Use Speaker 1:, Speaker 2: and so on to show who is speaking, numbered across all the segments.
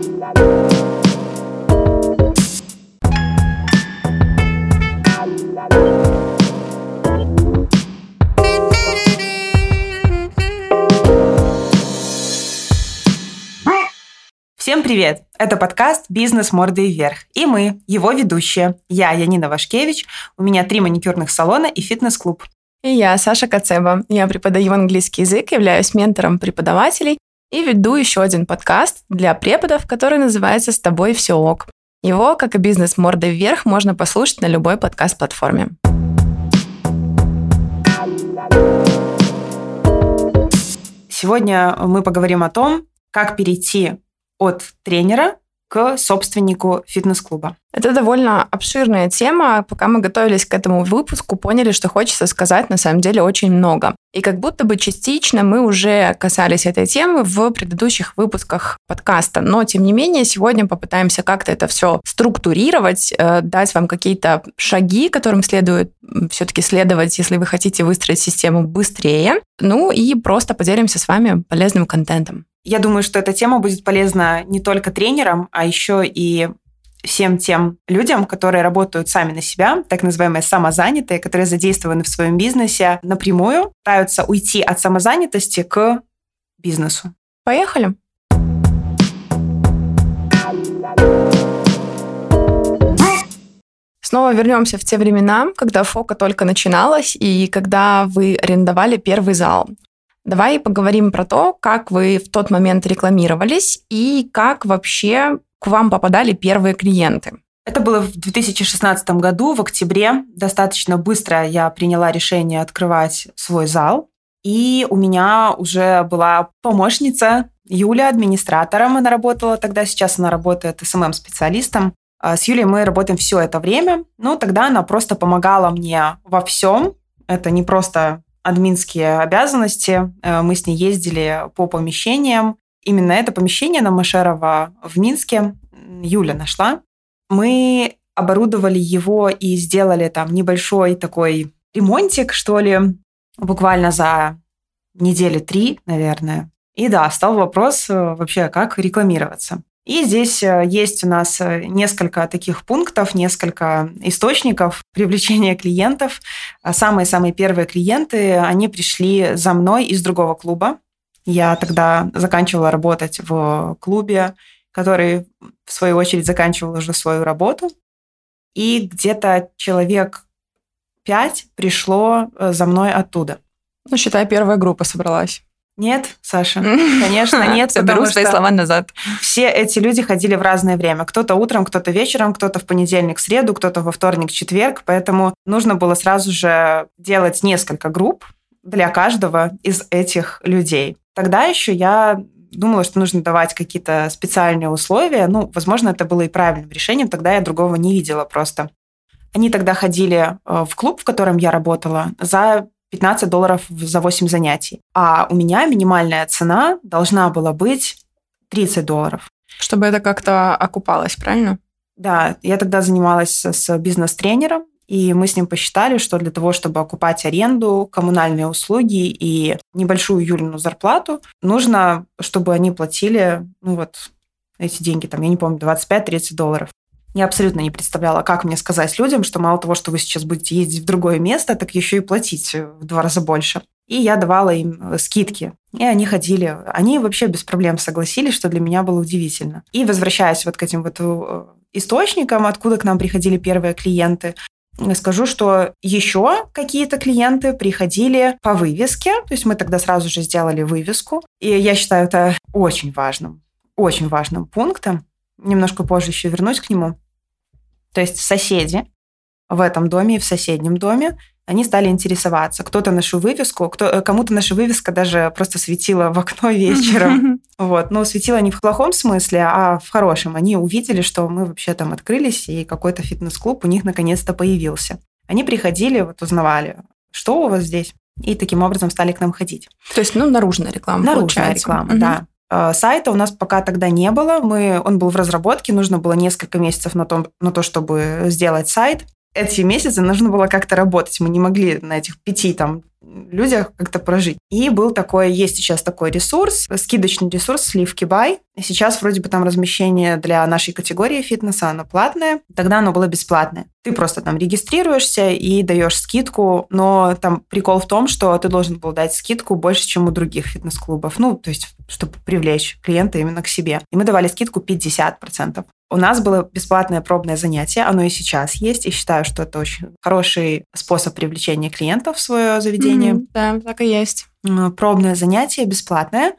Speaker 1: Всем привет! Это подкаст «Бизнес мордой вверх». И мы, его ведущие. Я Янина Вашкевич, у меня три маникюрных салона и фитнес-клуб.
Speaker 2: И я, Саша Кацеба. Я преподаю английский язык, являюсь ментором преподавателей и веду еще один подкаст для преподов, который называется «С тобой все ок». Его, как и «Бизнес мордой вверх», можно послушать на любой подкаст-платформе.
Speaker 1: Сегодня мы поговорим о том, как перейти от тренера к собственнику фитнес-клуба.
Speaker 2: Это довольно обширная тема. Пока мы готовились к этому выпуску, поняли, что хочется сказать на самом деле очень много. И как будто бы частично мы уже касались этой темы в предыдущих выпусках подкаста. Но, тем не менее, сегодня попытаемся как-то это все структурировать, э, дать вам какие-то шаги, которым следует все-таки следовать, если вы хотите выстроить систему быстрее. Ну и просто поделимся с вами полезным контентом.
Speaker 1: Я думаю, что эта тема будет полезна не только тренерам, а еще и всем тем людям, которые работают сами на себя, так называемые самозанятые, которые задействованы в своем бизнесе напрямую, пытаются уйти от самозанятости к бизнесу.
Speaker 2: Поехали! Снова вернемся в те времена, когда фока только начиналась и когда вы арендовали первый зал. Давай поговорим про то, как вы в тот момент рекламировались и как вообще к вам попадали первые клиенты.
Speaker 1: Это было в 2016 году, в октябре. Достаточно быстро я приняла решение открывать свой зал. И у меня уже была помощница Юля, администратором она работала тогда, сейчас она работает СММ-специалистом. А с Юлей мы работаем все это время, но тогда она просто помогала мне во всем. Это не просто админские обязанности. Э, мы с ней ездили по помещениям. Именно это помещение на Машерова в Минске Юля нашла. Мы оборудовали его и сделали там небольшой такой ремонтик, что ли, буквально за недели три, наверное. И да, стал вопрос э, вообще, как рекламироваться. И здесь э, есть у нас э, несколько таких пунктов, несколько источников привлечения клиентов. А самые-самые первые клиенты, они пришли за мной из другого клуба. Я тогда заканчивала работать в клубе, который, в свою очередь, заканчивал уже свою работу. И где-то человек пять пришло э, за мной оттуда.
Speaker 2: Ну, считай, первая группа собралась.
Speaker 1: Нет, Саша, конечно, нет.
Speaker 2: Беру свои слова назад.
Speaker 1: Все эти люди ходили в разное время. Кто-то утром, кто-то вечером, кто-то в понедельник, среду, кто-то во вторник, четверг. Поэтому нужно было сразу же делать несколько групп для каждого из этих людей. Тогда еще я думала, что нужно давать какие-то специальные условия. Ну, возможно, это было и правильным решением. Тогда я другого не видела просто. Они тогда ходили э, в клуб, в котором я работала, за 15 долларов за 8 занятий. А у меня минимальная цена должна была быть 30 долларов.
Speaker 2: Чтобы это как-то окупалось, правильно?
Speaker 1: Да, я тогда занималась с бизнес-тренером, и мы с ним посчитали, что для того, чтобы окупать аренду, коммунальные услуги и небольшую Юлину зарплату, нужно, чтобы они платили, ну вот, эти деньги, там, я не помню, 25-30 долларов. Я абсолютно не представляла, как мне сказать людям, что мало того, что вы сейчас будете ездить в другое место, так еще и платить в два раза больше. И я давала им э, скидки. И они ходили. Они вообще без проблем согласились, что для меня было удивительно. И возвращаясь вот к этим вот э, источникам, откуда к нам приходили первые клиенты, скажу, что еще какие-то клиенты приходили по вывеске. То есть мы тогда сразу же сделали вывеску. И я считаю это очень важным, очень важным пунктом немножко позже еще вернусь к нему. То есть соседи в этом доме и в соседнем доме, они стали интересоваться. Кто-то нашу вывеску, кто, э, кому-то наша вывеска даже просто светила в окно вечером. Вот. Но светила не в плохом смысле, а в хорошем. Они увидели, что мы вообще там открылись, и какой-то фитнес-клуб у них наконец-то появился. Они приходили, вот узнавали, что у вас здесь, и таким образом стали к нам ходить.
Speaker 2: То есть, ну, наружная реклама.
Speaker 1: Наружная получается. реклама, угу. да. Э, сайта у нас пока тогда не было. Мы, он был в разработке, нужно было несколько месяцев на, том, на то, чтобы сделать сайт. Эти месяцы нужно было как-то работать. Мы не могли на этих пяти там людях как-то прожить. И был такой, есть сейчас такой ресурс, скидочный ресурс Сливки Бай. Сейчас вроде бы там размещение для нашей категории фитнеса, оно платное. Тогда оно было бесплатное. Ты просто там регистрируешься и даешь скидку, но там прикол в том, что ты должен был дать скидку больше, чем у других фитнес-клубов. Ну, то есть, чтобы привлечь клиента именно к себе. И мы давали скидку 50%. У нас было бесплатное пробное занятие, оно и сейчас есть, и считаю, что это очень хороший способ привлечения клиентов в свое заведение. Mm-hmm,
Speaker 2: да, так и есть.
Speaker 1: Пробное занятие бесплатное.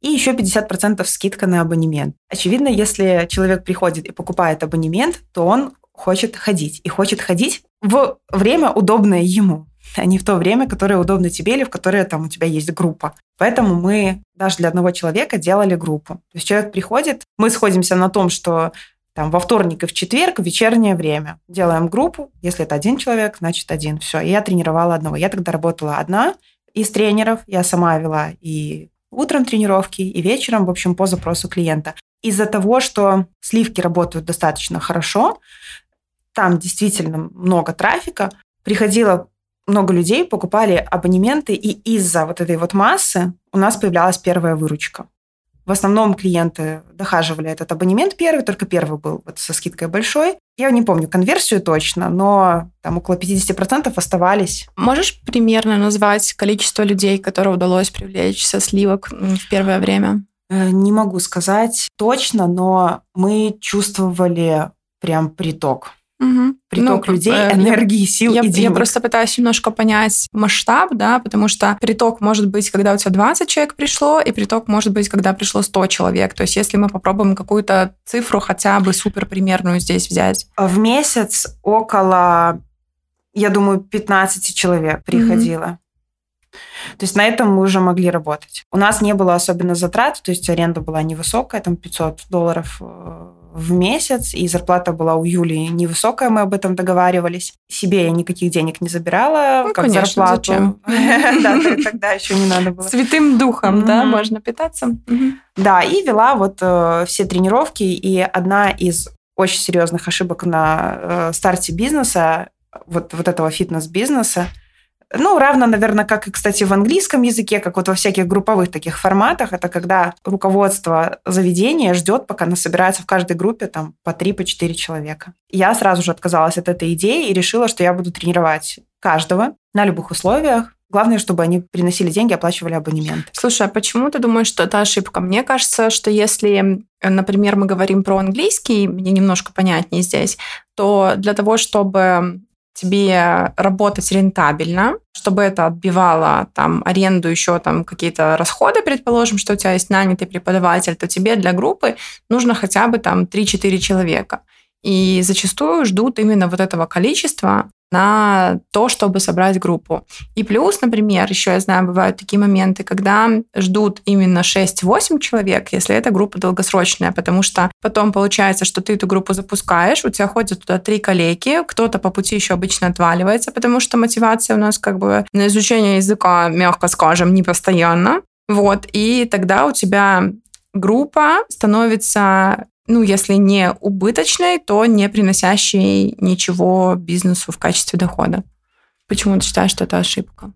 Speaker 1: И еще 50% скидка на абонемент. Очевидно, если человек приходит и покупает абонемент, то он хочет ходить. И хочет ходить в время, удобное ему а не в то время, которое удобно тебе или в которое там у тебя есть группа. Поэтому мы даже для одного человека делали группу. То есть человек приходит, мы сходимся на том, что там во вторник и в четверг в вечернее время делаем группу. Если это один человек, значит один. Все. Я тренировала одного. Я тогда работала одна из тренеров. Я сама вела и утром тренировки, и вечером, в общем, по запросу клиента. Из-за того, что сливки работают достаточно хорошо, там действительно много трафика, приходило много людей покупали абонементы, и из-за вот этой вот массы у нас появлялась первая выручка. В основном клиенты дохаживали этот абонемент первый, только первый был вот со скидкой большой. Я не помню конверсию точно, но там около 50% оставались.
Speaker 2: Можешь примерно назвать количество людей, которые удалось привлечь со сливок в первое время?
Speaker 1: Э, не могу сказать точно, но мы чувствовали прям приток. Угу. Приток ну, людей, э, энергии, сил
Speaker 2: я,
Speaker 1: и денег.
Speaker 2: Я просто пытаюсь немножко понять масштаб, да, потому что приток может быть, когда у тебя 20 человек пришло, и приток может быть, когда пришло 100 человек. То есть если мы попробуем какую-то цифру хотя бы супер примерную здесь взять.
Speaker 1: В месяц около, я думаю, 15 человек приходило. Угу. То есть на этом мы уже могли работать. У нас не было особенно затрат, то есть аренда была невысокая, там 500 долларов э, в месяц, и зарплата была у Юли невысокая, мы об этом договаривались. Себе я никаких денег не забирала, ну, как конечно, зарплату. Зачем? Да, тогда еще не надо было.
Speaker 2: Святым духом, да, можно питаться.
Speaker 1: Да, и вела вот э, все тренировки, и одна из очень серьезных ошибок на э, старте бизнеса, вот, вот этого фитнес-бизнеса, ну, равно, наверное, как и, кстати, в английском языке, как вот во всяких групповых таких форматах, это когда руководство заведения ждет, пока насобирается в каждой группе там по 3 по 4 человека. Я сразу же отказалась от этой идеи и решила, что я буду тренировать каждого на любых условиях, Главное, чтобы они приносили деньги, оплачивали абонемент.
Speaker 2: Слушай, а почему ты думаешь, что это ошибка? Мне кажется, что если, например, мы говорим про английский, мне немножко понятнее здесь, то для того, чтобы тебе работать рентабельно, чтобы это отбивало там аренду, еще там какие-то расходы, предположим, что у тебя есть нанятый преподаватель, то тебе для группы нужно хотя бы там 3-4 человека. И зачастую ждут именно вот этого количества, на то, чтобы собрать группу. И плюс, например, еще я знаю, бывают такие моменты, когда ждут именно 6-8 человек, если эта группа долгосрочная, потому что потом получается, что ты эту группу запускаешь, у тебя ходят туда три коллеги, кто-то по пути еще обычно отваливается, потому что мотивация у нас как бы на изучение языка, мягко скажем, не постоянно. Вот, и тогда у тебя группа становится ну, если не убыточной, то не приносящей ничего бизнесу в качестве дохода. Почему ты считаешь, что это ошибка?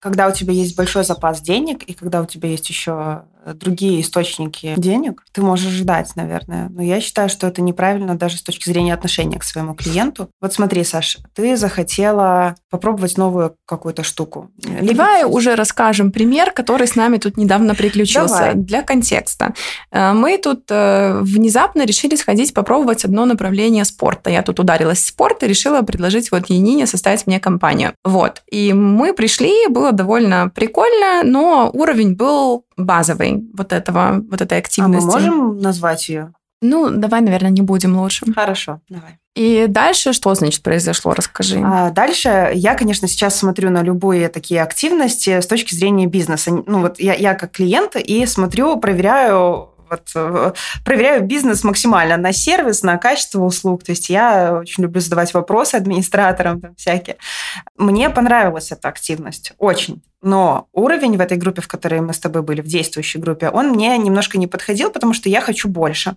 Speaker 1: Когда у тебя есть большой запас денег, и когда у тебя есть еще другие источники денег, ты можешь ждать, наверное. Но я считаю, что это неправильно даже с точки зрения отношения к своему клиенту. Вот смотри, Саш, ты захотела попробовать новую какую-то штуку.
Speaker 2: Давай Либо... уже расскажем пример, который с нами тут недавно приключился. Давай. Для контекста. Э, мы тут э, внезапно решили сходить попробовать одно направление спорта. Я тут ударилась в спорт и решила предложить вот Янине составить мне компанию. Вот. И мы пришли, было довольно прикольно, но уровень был базовый вот этого, вот этой активности.
Speaker 1: А мы можем назвать ее?
Speaker 2: Ну, давай, наверное, не будем лучше.
Speaker 1: Хорошо, давай.
Speaker 2: И дальше что, значит, произошло? Расскажи.
Speaker 1: А дальше я, конечно, сейчас смотрю на любые такие активности с точки зрения бизнеса. Ну, вот я, я как клиент и смотрю, проверяю вот, э, проверяю бизнес максимально на сервис, на качество услуг. То есть я очень люблю задавать вопросы администраторам там, всякие. Мне понравилась эта активность, очень. Но уровень в этой группе, в которой мы с тобой были, в действующей группе, он мне немножко не подходил, потому что я хочу больше.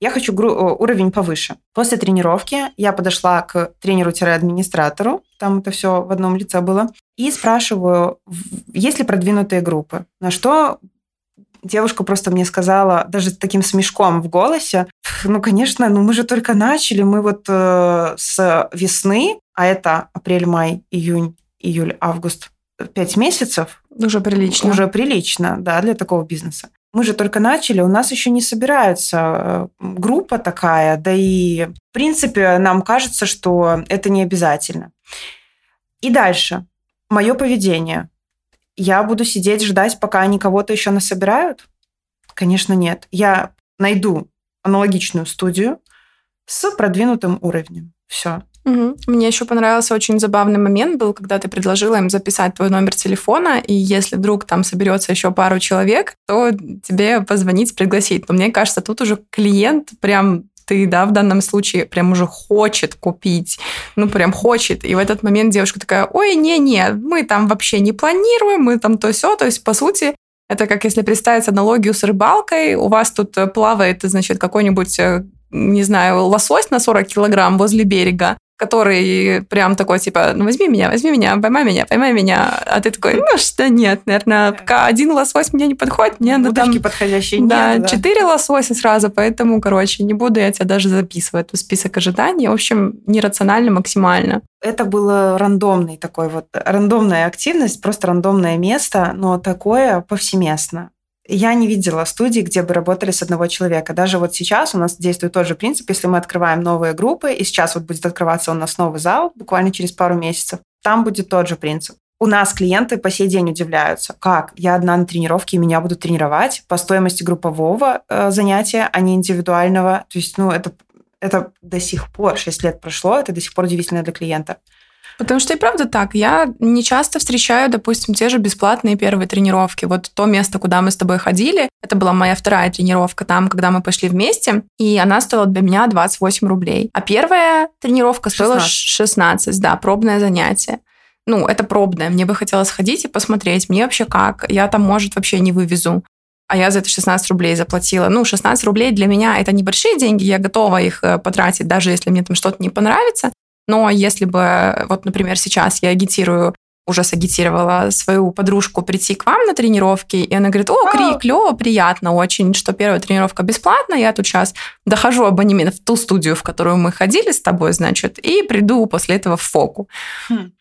Speaker 1: Я хочу э, уровень повыше. После тренировки я подошла к тренеру-администратору, там это все в одном лице было, и спрашиваю, есть ли продвинутые группы. На что девушка просто мне сказала, даже с таким смешком в голосе, ну, конечно, ну мы же только начали, мы вот э, с весны, а это апрель, май, июнь, июль, август, пять месяцев.
Speaker 2: Уже прилично.
Speaker 1: Уже прилично, да, для такого бизнеса. Мы же только начали, у нас еще не собирается э, группа такая, да и, в принципе, нам кажется, что это не обязательно. И дальше. Мое поведение. Я буду сидеть, ждать, пока они кого-то еще насобирают? Конечно, нет. Я найду аналогичную студию с продвинутым уровнем. Все.
Speaker 2: Угу. Мне еще понравился очень забавный момент был, когда ты предложила им записать твой номер телефона, и если вдруг там соберется еще пару человек, то тебе позвонить, пригласить. Но мне кажется, тут уже клиент прям ты, да, в данном случае прям уже хочет купить, ну, прям хочет. И в этот момент девушка такая, ой, не-не, мы там вообще не планируем, мы там то все, то есть, по сути, это как если представить аналогию с рыбалкой, у вас тут э, плавает, значит, какой-нибудь э, не знаю, лосось на 40 килограмм возле берега, который прям такой, типа, ну возьми меня, возьми меня, поймай меня, поймай меня. А ты такой, ну что нет, наверное, пока один лосось мне не подходит, мне
Speaker 1: надо там... подходящие
Speaker 2: да, нет. четыре да. лосося сразу, поэтому, короче, не буду я тебя даже записывать в список ожиданий. В общем, нерационально максимально.
Speaker 1: Это было рандомный такой вот, рандомная активность, просто рандомное место, но такое повсеместно. Я не видела студии, где бы работали с одного человека. Даже вот сейчас у нас действует тот же принцип, если мы открываем новые группы, и сейчас вот будет открываться у нас новый зал буквально через пару месяцев, там будет тот же принцип. У нас клиенты по сей день удивляются, как я одна на тренировке, и меня будут тренировать по стоимости группового э, занятия, а не индивидуального. То есть, ну, это, это до сих пор, 6 лет прошло, это до сих пор удивительно для клиента.
Speaker 2: Потому что и правда так. Я не часто встречаю, допустим, те же бесплатные первые тренировки. Вот то место, куда мы с тобой ходили, это была моя вторая тренировка там, когда мы пошли вместе, и она стоила для меня 28 рублей. А первая тренировка стоила 16, 16 да, пробное занятие ну, это пробное, мне бы хотелось сходить и посмотреть, мне вообще как, я там, может, вообще не вывезу. А я за это 16 рублей заплатила. Ну, 16 рублей для меня это небольшие деньги, я готова их э, потратить, даже если мне там что-то не понравится. Но если бы, вот, например, сейчас я агитирую уже сагитировала свою подружку прийти к вам на тренировки, и она говорит, о, Кри, клево, приятно очень, что первая тренировка бесплатная, я тут сейчас дохожу абонемент в ту студию, в которую мы ходили с тобой, значит, и приду после этого в фоку.
Speaker 1: Хм.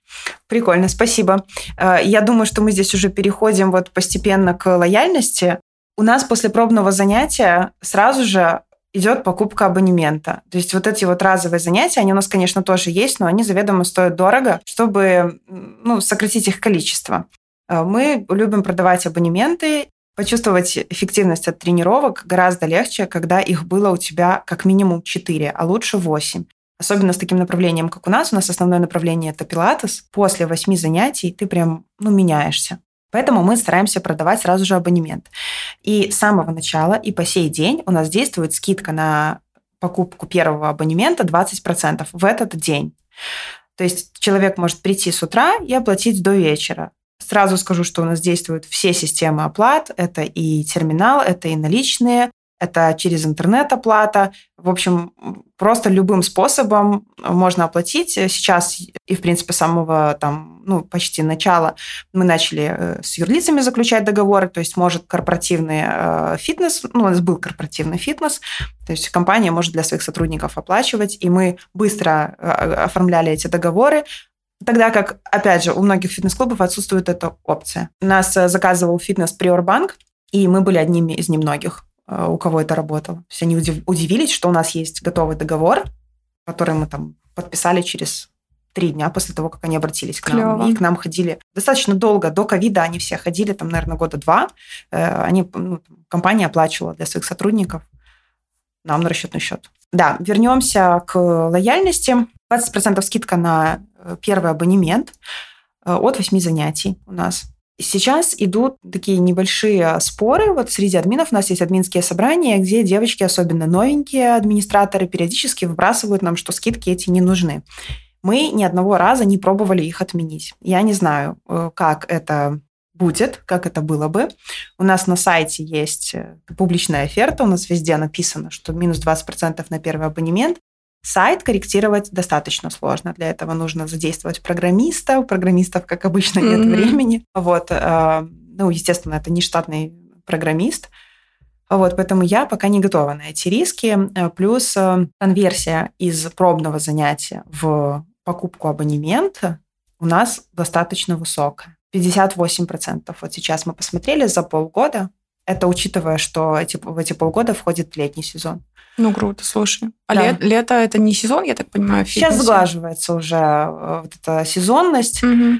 Speaker 1: Прикольно, спасибо. Э, я думаю, что мы здесь уже переходим вот постепенно к лояльности. У нас после пробного занятия сразу же идет покупка абонемента. То есть вот эти вот разовые занятия, они у нас, конечно, тоже есть, но они заведомо стоят дорого, чтобы ну, сократить их количество. Э, мы любим продавать абонементы. Почувствовать эффективность от тренировок гораздо легче, когда их было у тебя как минимум 4, а лучше 8. Особенно с таким направлением, как у нас. У нас основное направление – это пилатес. После 8 занятий ты прям ну, меняешься. Поэтому мы стараемся продавать сразу же абонемент. И с самого начала и по сей день у нас действует скидка на покупку первого абонемента 20% в этот день. То есть человек может прийти с утра и оплатить до вечера. Сразу скажу, что у нас действуют все системы оплат. Это и терминал, это и наличные, это через интернет оплата. В общем, просто любым способом можно оплатить. Сейчас и, в принципе, с самого там, ну, почти начала мы начали э, с юрлицами заключать договоры, то есть может корпоративный э, фитнес, ну, у нас был корпоративный фитнес, то есть компания может для своих сотрудников оплачивать, и мы быстро э, оформляли эти договоры, Тогда как, опять же, у многих фитнес-клубов отсутствует эта опция. Нас заказывал фитнес Приорбанк, и мы были одними из немногих. Э, у кого это работало. То есть они удивились, что у нас есть готовый договор, который мы там подписали через три дня после того, как они обратились к Клево. нам. И к нам ходили достаточно долго. До ковида они все ходили, там, наверное, года два. Э, они, ну, компания оплачивала для своих сотрудников нам на расчетный счет. Да, вернемся к лояльности. 20% скидка на э, первый абонемент от 8 занятий у нас. Сейчас идут такие небольшие споры. Вот среди админов у нас есть админские собрания, где девочки, особенно новенькие администраторы, периодически выбрасывают нам, что скидки эти не нужны. Мы ни одного раза не пробовали их отменить. Я не знаю, э, как это будет, как это было бы. У нас на сайте есть э, публичная оферта, у нас везде написано, что минус 20% на первый абонемент. Сайт корректировать достаточно сложно. Для этого нужно задействовать программиста. У программистов, как обычно, нет mm-hmm. времени. Вот. Э, ну, естественно, это не штатный программист. Вот, поэтому я пока не готова на эти риски. Э, плюс э, конверсия из пробного занятия в покупку абонемента у нас достаточно высокая. 58%. Вот сейчас мы посмотрели за полгода. Это учитывая, что эти, в эти полгода входит летний сезон.
Speaker 2: Ну, круто, слушай. А да. лет, лето это не сезон, я так понимаю,
Speaker 1: Сейчас сглаживается уже э, вот эта сезонность. Угу.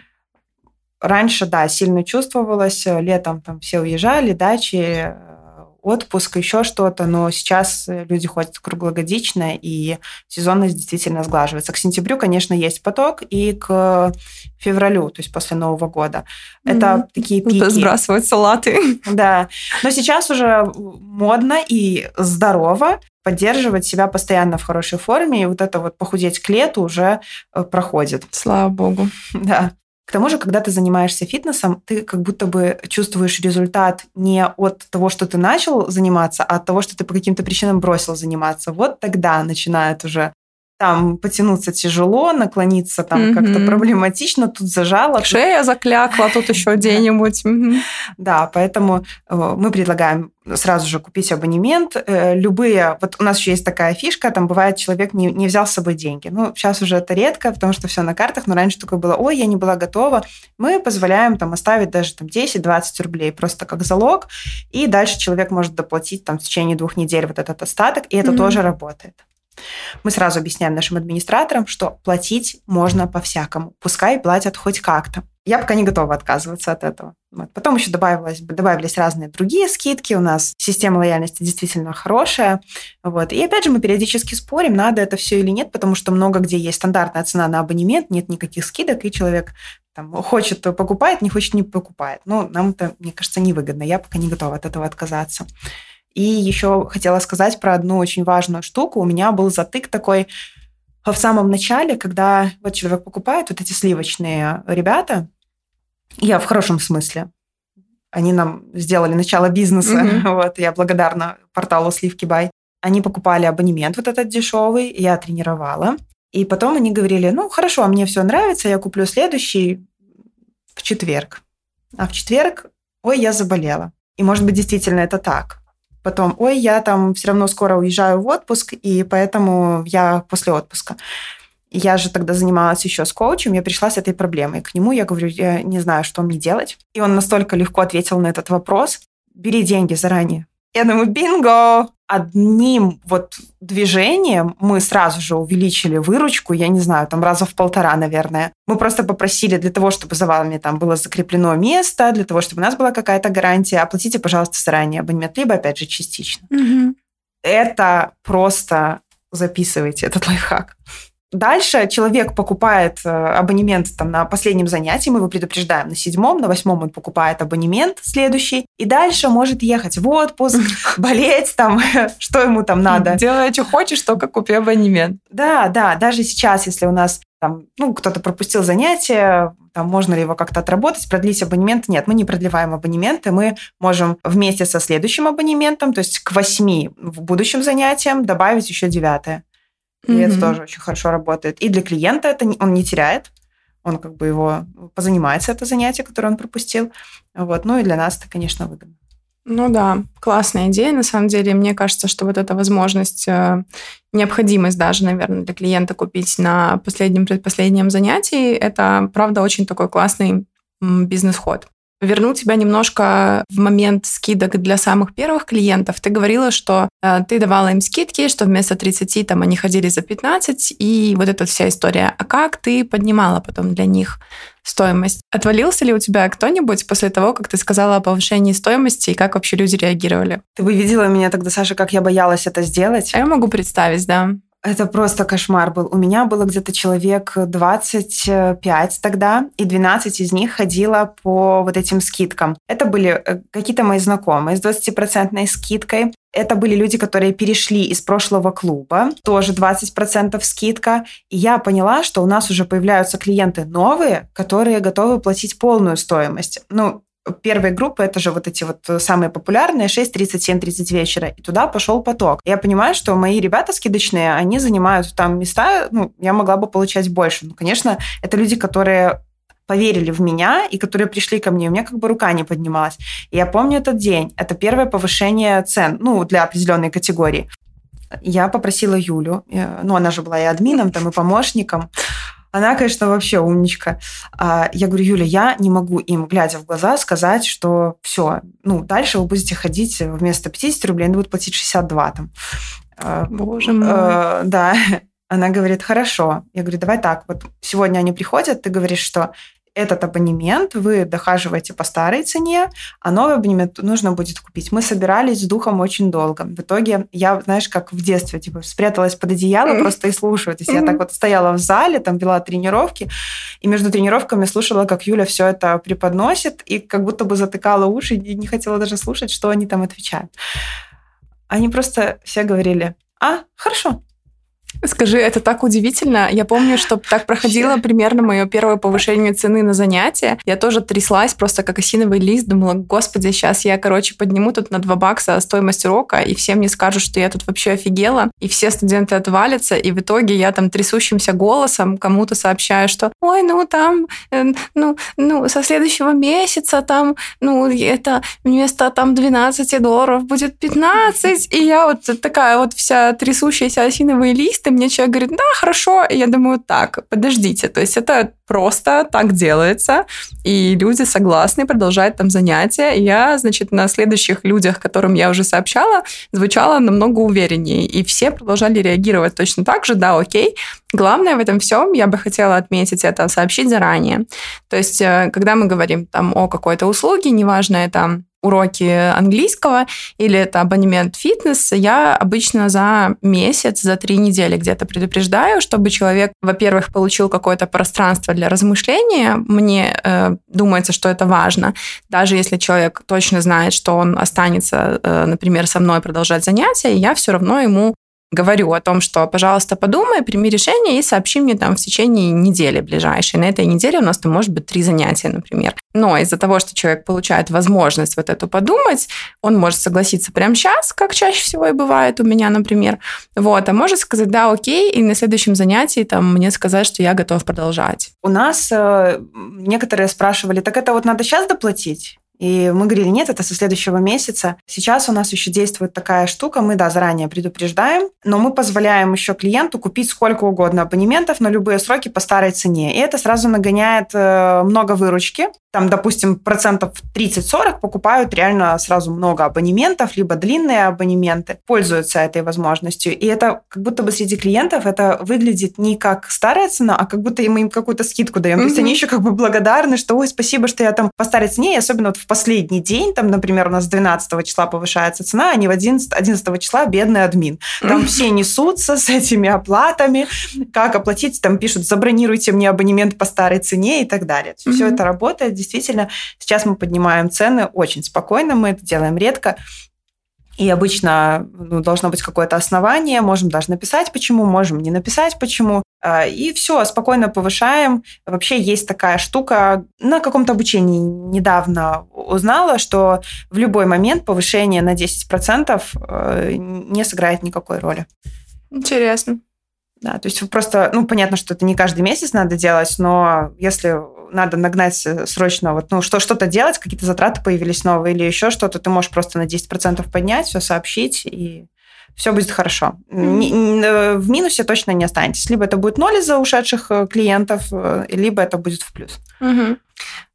Speaker 1: Раньше, да, сильно чувствовалось. Летом там все уезжали, дачи, отпуск, еще что-то, но сейчас люди ходят круглогодично, и сезонность действительно сглаживается. К сентябрю, конечно, есть поток, и к февралю, то есть после Нового года. Это mm-hmm. такие пики. Это
Speaker 2: сбрасывать салаты.
Speaker 1: Да. Но сейчас уже модно и здорово поддерживать себя постоянно в хорошей форме, и вот это вот похудеть к лету уже э, проходит.
Speaker 2: Слава богу.
Speaker 1: Да. К тому же, когда ты занимаешься фитнесом, ты как будто бы чувствуешь результат не от того, что ты начал заниматься, а от того, что ты по каким-то причинам бросил заниматься. Вот тогда начинает уже там потянуться тяжело, наклониться там mm-hmm. как-то проблематично, тут зажало.
Speaker 2: Шея заклякла, тут еще где-нибудь.
Speaker 1: Да, поэтому э, мы предлагаем сразу же купить абонемент. Э, любые, вот у нас еще есть такая фишка, там бывает человек не, не взял с собой деньги. Ну, сейчас уже это редко, потому что все на картах, но раньше такое было, ой, я не была готова. Мы позволяем там оставить даже там 10-20 рублей просто как залог, и дальше человек может доплатить там в течение двух недель вот этот остаток, и это mm-hmm. тоже работает. Мы сразу объясняем нашим администраторам, что платить можно по-всякому. Пускай платят хоть как-то. Я пока не готова отказываться от этого. Вот. Потом еще добавилось, добавились разные другие скидки. У нас система лояльности действительно хорошая. Вот. И опять же, мы периодически спорим, надо это все или нет, потому что много где есть стандартная цена на абонемент, нет никаких скидок, и человек там, хочет покупает, не хочет не покупает. Но нам это, мне кажется, невыгодно. Я пока не готова от этого отказаться. И еще хотела сказать про одну очень важную штуку. У меня был затык такой в самом начале, когда вот человек покупает вот эти сливочные ребята, я в хорошем смысле, они нам сделали начало бизнеса, mm-hmm. вот, я благодарна порталу Сливки Бай. Они покупали абонемент вот этот дешевый, я тренировала. И потом они говорили, ну, хорошо, а мне все нравится, я куплю следующий в четверг. А в четверг, ой, я заболела. И, может быть, действительно это так. Потом, ой, я там все равно скоро уезжаю в отпуск, и поэтому я после отпуска. Я же тогда занималась еще с коучем, я пришла с этой проблемой. К нему я говорю, я не знаю, что мне делать. И он настолько легко ответил на этот вопрос. Бери деньги заранее. Я думаю, бинго! Одним вот движением мы сразу же увеличили выручку, я не знаю, там раза в полтора, наверное. Мы просто попросили для того, чтобы за вами там было закреплено место, для того, чтобы у нас была какая-то гарантия, оплатите, пожалуйста, заранее абонемент, либо, опять же, частично. Угу. Это просто записывайте этот лайфхак. Дальше человек покупает э, абонемент там, на последнем занятии, мы его предупреждаем на седьмом, на восьмом он покупает абонемент следующий, и дальше может ехать в отпуск, болеть там, что ему там надо.
Speaker 2: Делай, что хочешь, только купи абонемент.
Speaker 1: Да, да, даже сейчас, если у нас там, ну, кто-то пропустил занятие, там, можно ли его как-то отработать, продлить абонемент? Нет, мы не продлеваем абонементы, мы можем вместе со следующим абонементом, то есть к восьми в будущем занятиям добавить еще девятое. И mm-hmm. это тоже очень хорошо работает. И для клиента это он не теряет, он как бы его позанимается это занятие, которое он пропустил. Вот. Ну и для нас это, конечно, выгодно.
Speaker 2: Ну да, классная идея. На самом деле, мне кажется, что вот эта возможность, э, необходимость даже, наверное, для клиента купить на последнем, предпоследнем занятии, это, правда, очень такой классный бизнес-ход верну тебя немножко в момент скидок для самых первых клиентов. Ты говорила, что э, ты давала им скидки, что вместо 30 там они ходили за 15, и вот эта вся история. А как ты поднимала потом для них стоимость? Отвалился ли у тебя кто-нибудь после того, как ты сказала о повышении стоимости, и как вообще люди реагировали?
Speaker 1: Ты бы видела меня тогда, Саша, как я боялась это сделать?
Speaker 2: А я могу представить, да.
Speaker 1: Это просто кошмар был. У меня было где-то человек 25 тогда, и 12 из них ходило по вот этим скидкам. Это были э, какие-то мои знакомые с 20% скидкой. Это были люди, которые перешли из прошлого клуба, тоже 20% скидка. И я поняла, что у нас уже появляются клиенты новые, которые готовы платить полную стоимость. Ну, первой группы это же вот эти вот самые популярные 6, 37, 30 вечера. И туда пошел поток. Я понимаю, что мои ребята скидочные, они занимают там места, ну, я могла бы получать больше. Ну, конечно, это люди, которые поверили в меня и которые пришли ко мне, у меня как бы рука не поднималась. И я помню этот день. Это первое повышение цен, ну, для определенной категории. Я попросила Юлю, э, ну, она же была и админом, там, и помощником. Она, конечно, вообще умничка. А, я говорю, Юля, я не могу им, глядя в глаза, сказать, что все, ну, дальше вы будете ходить вместо 50 рублей, они будут платить 62 там.
Speaker 2: А, Боже мой.
Speaker 1: Э, да. Она говорит, хорошо. Я говорю, давай так, вот сегодня они приходят, ты говоришь, что этот абонемент вы дохаживаете по старой цене, а новый абонемент нужно будет купить. Мы собирались с духом очень долго. В итоге я, знаешь, как в детстве, типа, спряталась под одеяло mm-hmm. просто и слушаю. То есть mm-hmm. я так вот стояла в зале, там вела тренировки, и между тренировками слушала, как Юля все это преподносит, и как будто бы затыкала уши и не хотела даже слушать, что они там отвечают. Они просто все говорили, а, хорошо,
Speaker 2: Скажи, это так удивительно. Я помню, что так проходило примерно мое первое повышение цены на занятия. Я тоже тряслась просто как осиновый лист. Думала, господи, сейчас я, короче, подниму тут на 2 бакса стоимость урока, и все мне скажут, что я тут вообще офигела, и все студенты отвалятся, и в итоге я там трясущимся голосом кому-то сообщаю, что ой, ну там, э, ну, ну, со следующего месяца там, ну, это вместо там 12 долларов будет 15, и я вот такая вот вся трясущаяся осиновый лист, и мне человек говорит, да, хорошо. И я думаю, так, подождите. То есть это просто так делается, и люди согласны продолжать там занятия. Я, значит, на следующих людях, которым я уже сообщала, звучала намного увереннее. И все продолжали реагировать точно так же, да, окей. Главное в этом всем, я бы хотела отметить это, сообщить заранее. То есть, э, когда мы говорим там о какой-то услуге, неважно, это уроки английского или это абонемент фитнес, я обычно за месяц, за три недели где-то предупреждаю, чтобы человек, во-первых, получил какое-то пространство для размышления. Мне э, думается, что это важно. Даже если человек точно знает, что он останется, э, например, со мной продолжать занятия, я все равно ему говорю о том, что, пожалуйста, подумай, прими решение и сообщи мне там в течение недели ближайшей. На этой неделе у нас там может быть три занятия, например. Но из-за того, что человек получает возможность вот эту подумать, он может согласиться прямо сейчас, как чаще всего и бывает у меня, например. Вот, а может сказать, да, окей, и на следующем занятии там мне сказать, что я готов продолжать.
Speaker 1: У нас э, некоторые спрашивали, так это вот надо сейчас доплатить? И мы говорили, нет, это со следующего месяца. Сейчас у нас еще действует такая штука, мы, да, заранее предупреждаем, но мы позволяем еще клиенту купить сколько угодно абонементов на любые сроки по старой цене. И это сразу нагоняет э, много выручки, там, допустим, процентов 30-40 покупают реально сразу много абонементов, либо длинные абонементы, пользуются этой возможностью. И это как будто бы среди клиентов это выглядит не как старая цена, а как будто мы им какую-то скидку даем. Mm-hmm. То есть они еще как бы благодарны, что, ой, спасибо, что я там по старой цене, и особенно вот в последний день, там, например, у нас 12 числа повышается цена, а не в 11, 11 числа бедный админ. Там все несутся с этими оплатами, как оплатить, там пишут, забронируйте мне абонемент по старой цене и так далее. Mm-hmm. Все это работает действительно сейчас мы поднимаем цены очень спокойно, мы это делаем редко. И обычно ну, должно быть какое-то основание, можем даже написать почему, можем не написать почему. А, и все, спокойно повышаем. Вообще есть такая штука, на каком-то обучении недавно узнала, что в любой момент повышение на 10% э, не сыграет никакой роли.
Speaker 2: Интересно.
Speaker 1: Да, то есть просто, ну, понятно, что это не каждый месяц надо делать, но если надо нагнать э, срочно, вот, ну, что, что-то делать, какие-то затраты появились новые или еще что-то, ты можешь просто на 10% поднять, все сообщить, и все будет хорошо. Mm-hmm. В минусе точно не останетесь. Либо это будет ноль из-за ушедших э, клиентов, либо это будет в плюс.
Speaker 2: Mm-hmm.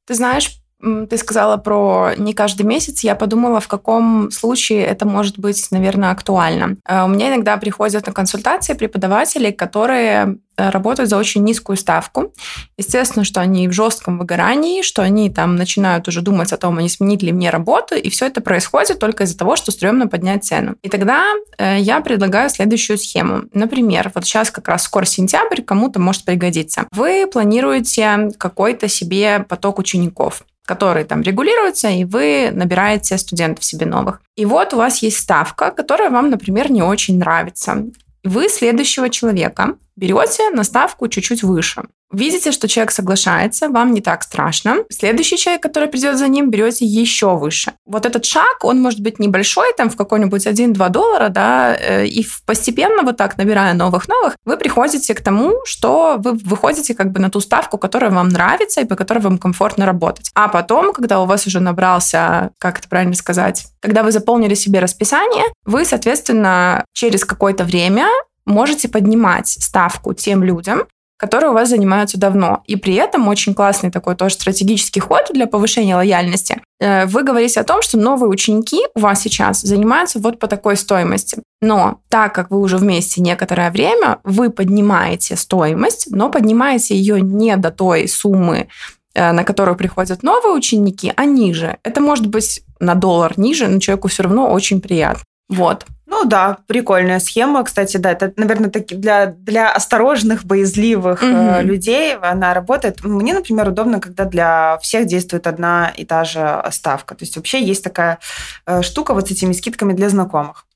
Speaker 2: Ты знаешь, ты сказала про не каждый месяц. Я подумала, в каком случае это может быть, наверное, актуально. Э, у меня иногда приходят на консультации преподаватели, которые э, работают за очень низкую ставку. Естественно, что они в жестком выгорании, что они там начинают уже думать о том, а не сменить ли мне работу, и все это происходит только из-за того, что стрёмно поднять цену. И тогда э, я предлагаю следующую схему. Например, вот сейчас как раз скоро сентябрь, кому-то может пригодиться. Вы планируете какой-то себе поток учеников которые там регулируются, и вы набираете студентов себе новых. И вот у вас есть ставка, которая вам, например, не очень нравится. Вы следующего человека берете на ставку чуть-чуть выше. Видите, что человек соглашается, вам не так страшно. Следующий человек, который придет за ним, берете еще выше. Вот этот шаг, он может быть небольшой, там в какой-нибудь 1-2 доллара, да, э, и постепенно вот так, набирая новых-новых, вы приходите к тому, что вы выходите как бы на ту ставку, которая вам нравится и по которой вам комфортно работать. А потом, когда у вас уже набрался, как это правильно сказать, когда вы заполнили себе расписание, вы, соответственно, через какое-то время можете поднимать ставку тем людям, которые у вас занимаются давно. И при этом очень классный такой тоже стратегический ход для повышения лояльности. Э, вы говорите о том, что новые ученики у вас сейчас занимаются вот по такой стоимости. Но так как вы уже вместе некоторое время, вы поднимаете стоимость, но поднимаете ее не до той суммы, э, на которую приходят новые ученики, а ниже. Это может быть на доллар ниже, но человеку все равно очень приятно. Вот.
Speaker 1: Ну да, прикольная схема. Кстати, да, это, наверное, таки для, для осторожных, боязливых угу. людей она работает. Мне, например, удобно, когда для всех действует одна и та же ставка. То есть вообще есть такая э, штука вот с этими скидками для знакомых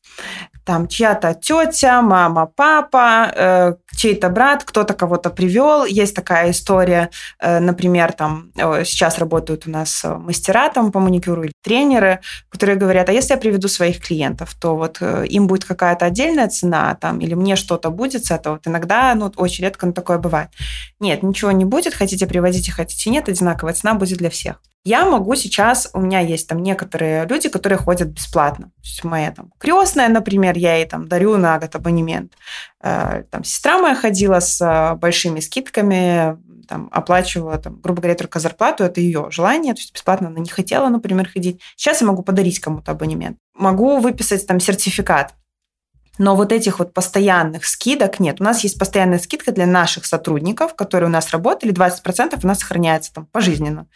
Speaker 1: там чья-то тетя, мама, папа, э, чей-то брат, кто-то кого-то привел. Есть такая история, э, например, там э, сейчас работают у нас мастера там по маникюру или тренеры, которые говорят, а если я приведу своих клиентов, то вот э, им будет какая-то отдельная цена там или мне что-то будет с этого. Вот иногда, ну, очень редко но такое бывает. Нет, ничего не будет, хотите приводите, хотите нет, одинаковая цена будет для всех. Я могу сейчас, у меня есть там некоторые люди, которые ходят бесплатно. То есть моя там крестная, например, я ей там дарю на год абонемент. Э, там сестра моя ходила с э, большими скидками, там, оплачивала, там, грубо говоря, только зарплату, это ее желание, то есть бесплатно она не хотела, например, ходить. Сейчас я могу подарить кому-то абонемент. Могу выписать там сертификат но вот этих вот постоянных скидок нет. У нас есть постоянная скидка для наших сотрудников, которые у нас работали, 20% у нас сохраняется там пожизненно.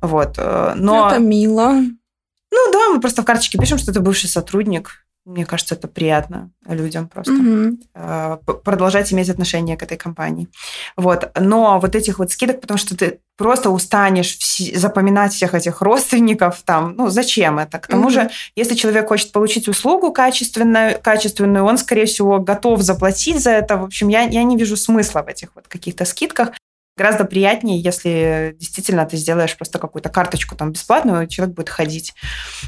Speaker 1: Вот. Э, но...
Speaker 2: Это мило.
Speaker 1: Ну да, мы просто в карточке пишем, что это бывший сотрудник. Мне кажется, это приятно людям просто угу. продолжать иметь отношение к этой компании. Вот. Но вот этих вот скидок, потому что ты просто устанешь запоминать всех этих родственников там, ну зачем это? К тому угу. же, если человек хочет получить услугу качественную, качественную, он, скорее всего, готов заплатить за это. В общем, я, я не вижу смысла в этих вот каких-то скидках. Гораздо приятнее, если действительно ты сделаешь просто какую-то карточку там бесплатную, человек будет ходить.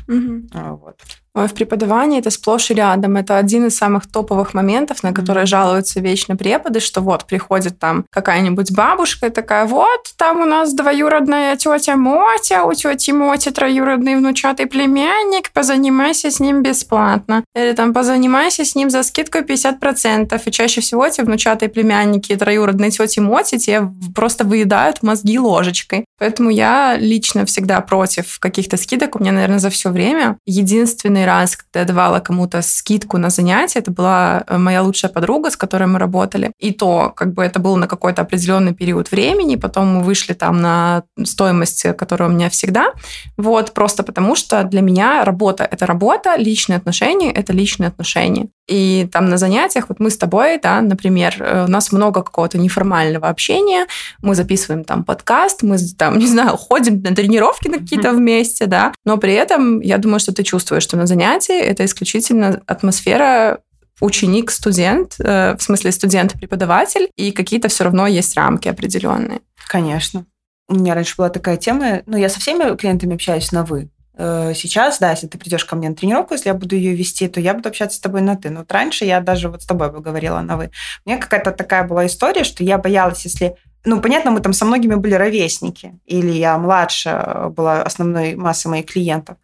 Speaker 2: Угу. Вот в преподавании это сплошь и рядом. Это один из самых топовых моментов, на которые жалуются вечно преподы, что вот приходит там какая-нибудь бабушка и такая, вот там у нас двоюродная тетя Мотя, у тети Моти троюродный внучатый племянник, позанимайся с ним бесплатно. Или там позанимайся с ним за скидку 50%. И чаще всего эти внучатые племянники и троюродные тети Моти тебе просто выедают мозги ложечкой. Поэтому я лично всегда против каких-то скидок. У меня, наверное, за все время единственный раз, когда я давала кому-то скидку на занятие, это была э, моя лучшая подруга, с которой мы работали. И то, как бы это было на какой-то определенный период времени, потом мы вышли там на стоимость, которая у меня всегда. Вот, просто потому что для меня работа — это работа, личные отношения — это личные отношения. И там на занятиях, вот мы с тобой, да, например, э, у нас много какого-то неформального общения, мы записываем там подкаст, мы там, не знаю, ходим на тренировки на какие-то вместе, да, но при этом я думаю, что ты чувствуешь, что на занятии это исключительно атмосфера ученик, студент, э, в смысле студент-преподаватель, и какие-то все равно есть рамки определенные.
Speaker 1: Конечно. У меня раньше была такая тема, ну, я со всеми клиентами общаюсь на «вы», сейчас, да, если ты придешь ко мне на тренировку, если я буду ее вести, то я буду общаться с тобой на ты. Но вот раньше я даже вот с тобой бы говорила на вы. У меня какая-то такая была история, что я боялась, если ну, понятно, мы там со многими были ровесники, или я младше была основной массой моих клиентов.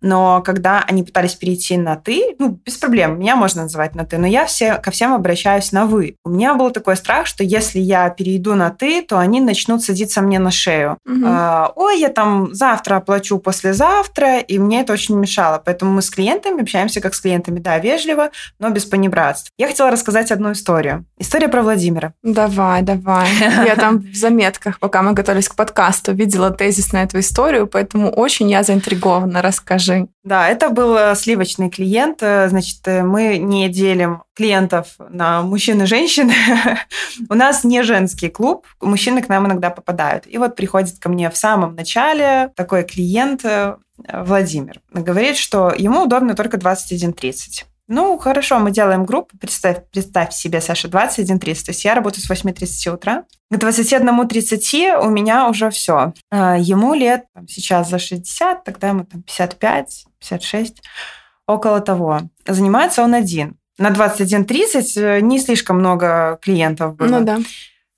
Speaker 1: Но когда они пытались перейти на «ты», ну, без проблем, меня можно называть на «ты», но я все, ко всем обращаюсь на «вы». У меня был такой страх, что если я перейду на «ты», то они начнут садиться мне на шею. Угу. А, Ой, я там завтра оплачу, послезавтра, и мне это очень мешало. Поэтому мы с клиентами общаемся как с клиентами, да, вежливо, но без понебратств. Я хотела рассказать одну историю. История про Владимира.
Speaker 2: Давай, давай. Я там в заметках, пока мы готовились к подкасту, видела тезис на эту историю, поэтому очень я заинтригована. Расскажи.
Speaker 1: Да, это был э, сливочный клиент. Э, значит, э, мы не делим клиентов на мужчин и женщин. У нас не женский клуб, мужчины к нам иногда попадают. И вот приходит ко мне в самом начале такой клиент Владимир. Говорит, что ему удобно только 21.30. Ну, хорошо, мы делаем группу. Представь, представь себе, Саша, 21.30. То есть я работаю с 8.30 утра. К 21.30 у меня уже все. А, ему лет там, сейчас за 60, тогда ему там 55, 56, около того. Занимается он один. На 21.30 э, не слишком много клиентов было.
Speaker 2: Ну да.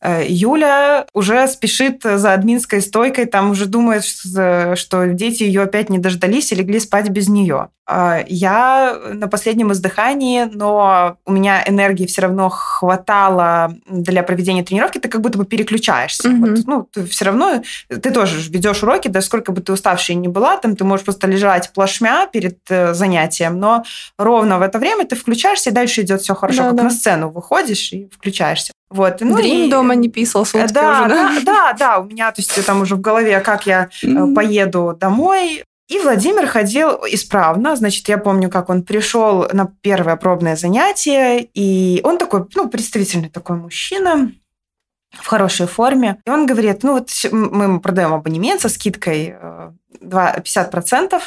Speaker 1: Э, Юля уже спешит за админской стойкой, там уже думает, что дети ее опять не дождались и легли спать без нее. А, я на последнем издыхании, но у меня энергии все равно хватало для проведения тренировки, ты как будто бы переключаешься. Mm-hmm. Вот, ну, ты все равно, ты тоже ведешь уроки, да сколько бы ты уставшей не была, там ты можешь просто лежать плашмя перед э, занятием, но ровно в это время ты включаешься, и дальше идет все хорошо, да, как да. на сцену выходишь и включаешься. Вот.
Speaker 2: Ну, Дрим и... дома не писал сутки
Speaker 1: да,
Speaker 2: уже,
Speaker 1: да? Да, да, да, у меня, то есть там уже в голове, как я mm. поеду домой, и Владимир ходил исправно. Значит, я помню, как он пришел на первое пробное занятие, и он такой, ну, представительный такой мужчина, в хорошей форме. И он говорит, ну вот мы продаем абонемент со скидкой 50%, э,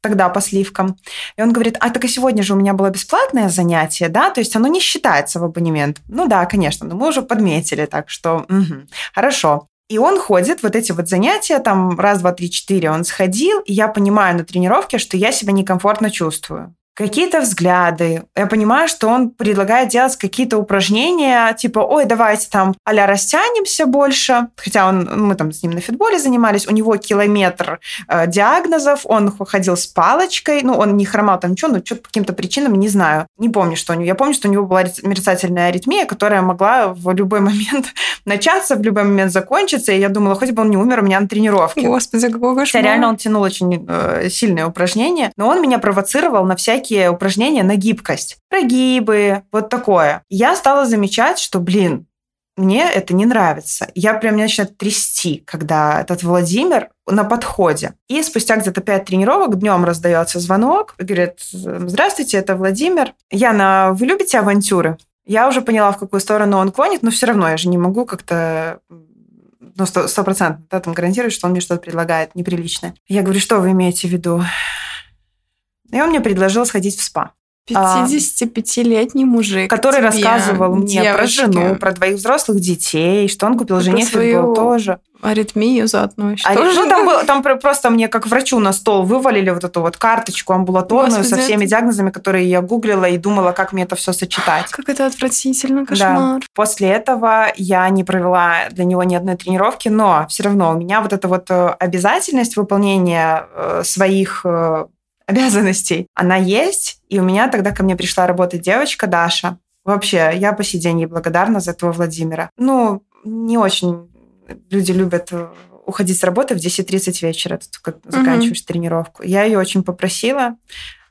Speaker 1: тогда по сливкам. И он говорит, а так и сегодня же у меня было бесплатное занятие, да, то есть оно не считается в абонемент. Ну да, конечно, но мы уже подметили, так что угу, хорошо. И он ходит, вот эти вот занятия, там раз, два, три, четыре он сходил, и я понимаю на тренировке, что я себя некомфортно чувствую какие-то взгляды. Я понимаю, что он предлагает делать какие-то упражнения, типа, ой, давайте там а растянемся больше. Хотя он, мы там с ним на фитболе занимались, у него километр э, диагнозов, он ходил с палочкой, ну, он не хромал там ничего, но что-то по каким-то причинам, не знаю. Не помню, что у него. Я помню, что у него была мерцательная аритмия, которая могла в любой момент начаться, в любой момент закончиться, и я думала, хоть бы он не умер у меня на тренировке.
Speaker 2: Господи, какой кошмар.
Speaker 1: Хотя реально он тянул очень э, сильные упражнения, но он меня провоцировал на всякие всякие упражнения на гибкость. Прогибы, вот такое. Я стала замечать, что, блин, мне это не нравится. Я прям меня начинает трясти, когда этот Владимир на подходе. И спустя где-то пять тренировок днем раздается звонок, говорит, здравствуйте, это Владимир. Яна, вы любите авантюры? Я уже поняла, в какую сторону он клонит, но все равно я же не могу как-то ну, сто процентов да, там гарантировать, что он мне что-то предлагает неприличное. Я говорю, что вы имеете в виду? И он мне предложил сходить в спа.
Speaker 2: 55-летний мужик.
Speaker 1: Который тебе, рассказывал мне девушке. про жену, про двоих взрослых детей, что он купил жене футбол тоже.
Speaker 2: Аритмию заодно еще.
Speaker 1: А, ну, там, было, там просто мне как врачу на стол вывалили вот эту вот карточку амбулаторную Господи, со всеми это... диагнозами, которые я гуглила и думала, как мне это все сочетать.
Speaker 2: Как это отвратительно, кошмар.
Speaker 1: Да. После этого я не провела для него ни одной тренировки, но все равно у меня вот эта вот э, обязательность выполнения э, своих э, обязанностей, она есть. И у меня тогда ко мне пришла работать девочка Даша. Вообще, я по сей день ей благодарна за этого Владимира. Ну, не очень люди любят э, уходить с работы в 10.30 вечера, как заканчиваешь угу. тренировку. Я ее очень попросила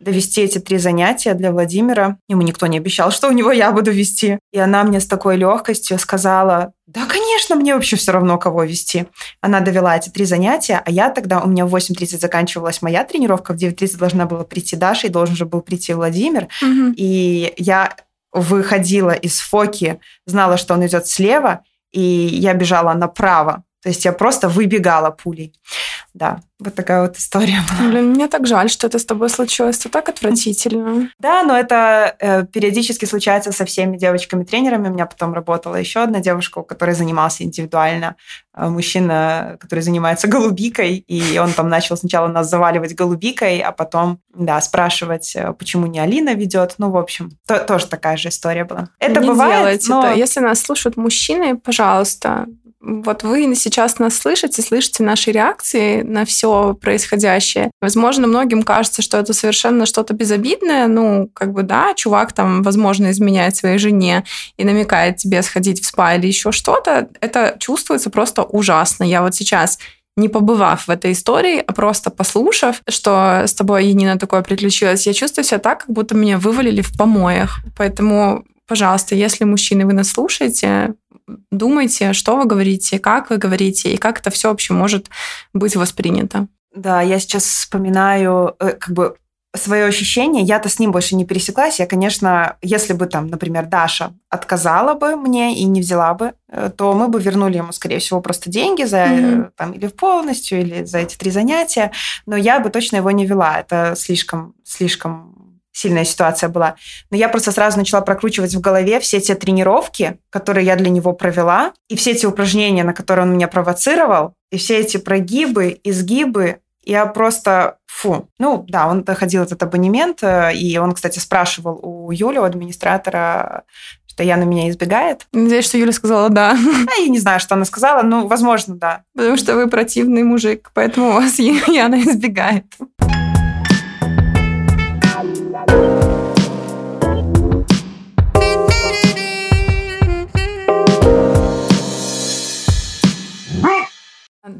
Speaker 1: довести эти три занятия для Владимира. Ему никто не обещал, что у него я буду вести. И она мне с такой легкостью сказала, да, конечно, мне вообще все равно, кого вести. Она довела эти три занятия, а я тогда, у меня в 8.30 заканчивалась моя тренировка, в 9.30 должна была прийти Даша, и должен же был прийти Владимир. Угу. И я выходила из фоки, знала, что он идет слева, и я бежала направо. То есть я просто выбегала пулей. Да, вот такая вот история была.
Speaker 2: Блин, мне так жаль, что это с тобой случилось. Это так отвратительно.
Speaker 1: Да, но это э, периодически случается со всеми девочками-тренерами. У меня потом работала еще одна девушка, у которой занимался индивидуально э, мужчина, который занимается голубикой, и он там начал сначала нас заваливать голубикой, а потом, да, спрашивать, э, почему не Алина ведет. Ну, в общем, то, тоже такая же история была. Это
Speaker 2: не
Speaker 1: бывает,
Speaker 2: но... это. Если нас слушают мужчины, пожалуйста, вот вы сейчас нас слышите, слышите наши реакции на все происходящее. Возможно, многим кажется, что это совершенно что-то безобидное. Ну, как бы, да, чувак там, возможно, изменяет своей жене и намекает тебе сходить в спа или еще что-то. Это чувствуется просто ужасно. Я вот сейчас не побывав в этой истории, а просто послушав, что с тобой, Енина, такое приключилось, я чувствую себя так, как будто меня вывалили в помоях. Поэтому, пожалуйста, если мужчины вы нас слушаете, думайте, что вы говорите, как вы говорите, и как это все вообще может быть воспринято.
Speaker 1: Да, я сейчас вспоминаю, э, как бы свое ощущение, я-то с ним больше не пересеклась. Я, конечно, если бы там, например, Даша отказала бы мне и не взяла бы, э, то мы бы вернули ему, скорее всего, просто деньги за mm-hmm. там или полностью, или за эти три занятия. Но я бы точно его не вела. Это слишком, слишком сильная ситуация была. Но я просто сразу начала прокручивать в голове все те тренировки, которые я для него провела, и все эти упражнения, на которые он меня провоцировал, и все эти прогибы, изгибы, я просто, фу. Ну, да, он доходил этот абонемент, э, и он, кстати, спрашивал у Юли, у администратора, что Яна меня избегает.
Speaker 2: Надеюсь, что Юля сказала «да».
Speaker 1: А я не знаю, что она сказала, но, возможно, да.
Speaker 2: Потому что вы противный мужик, поэтому вас Яна избегает.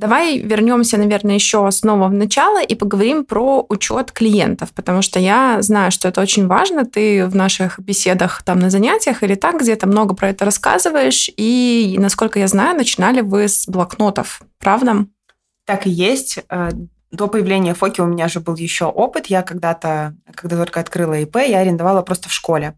Speaker 2: Давай вернемся, наверное, еще снова в начало и поговорим про учет клиентов, потому что я знаю, что это очень важно. Ты в наших беседах там на занятиях или так где-то много про это рассказываешь. И, насколько я знаю, начинали вы с блокнотов, правда?
Speaker 1: Так и есть. Э, до появления Фоки у меня же был еще опыт. Я когда-то, когда только открыла ИП, я арендовала просто в школе.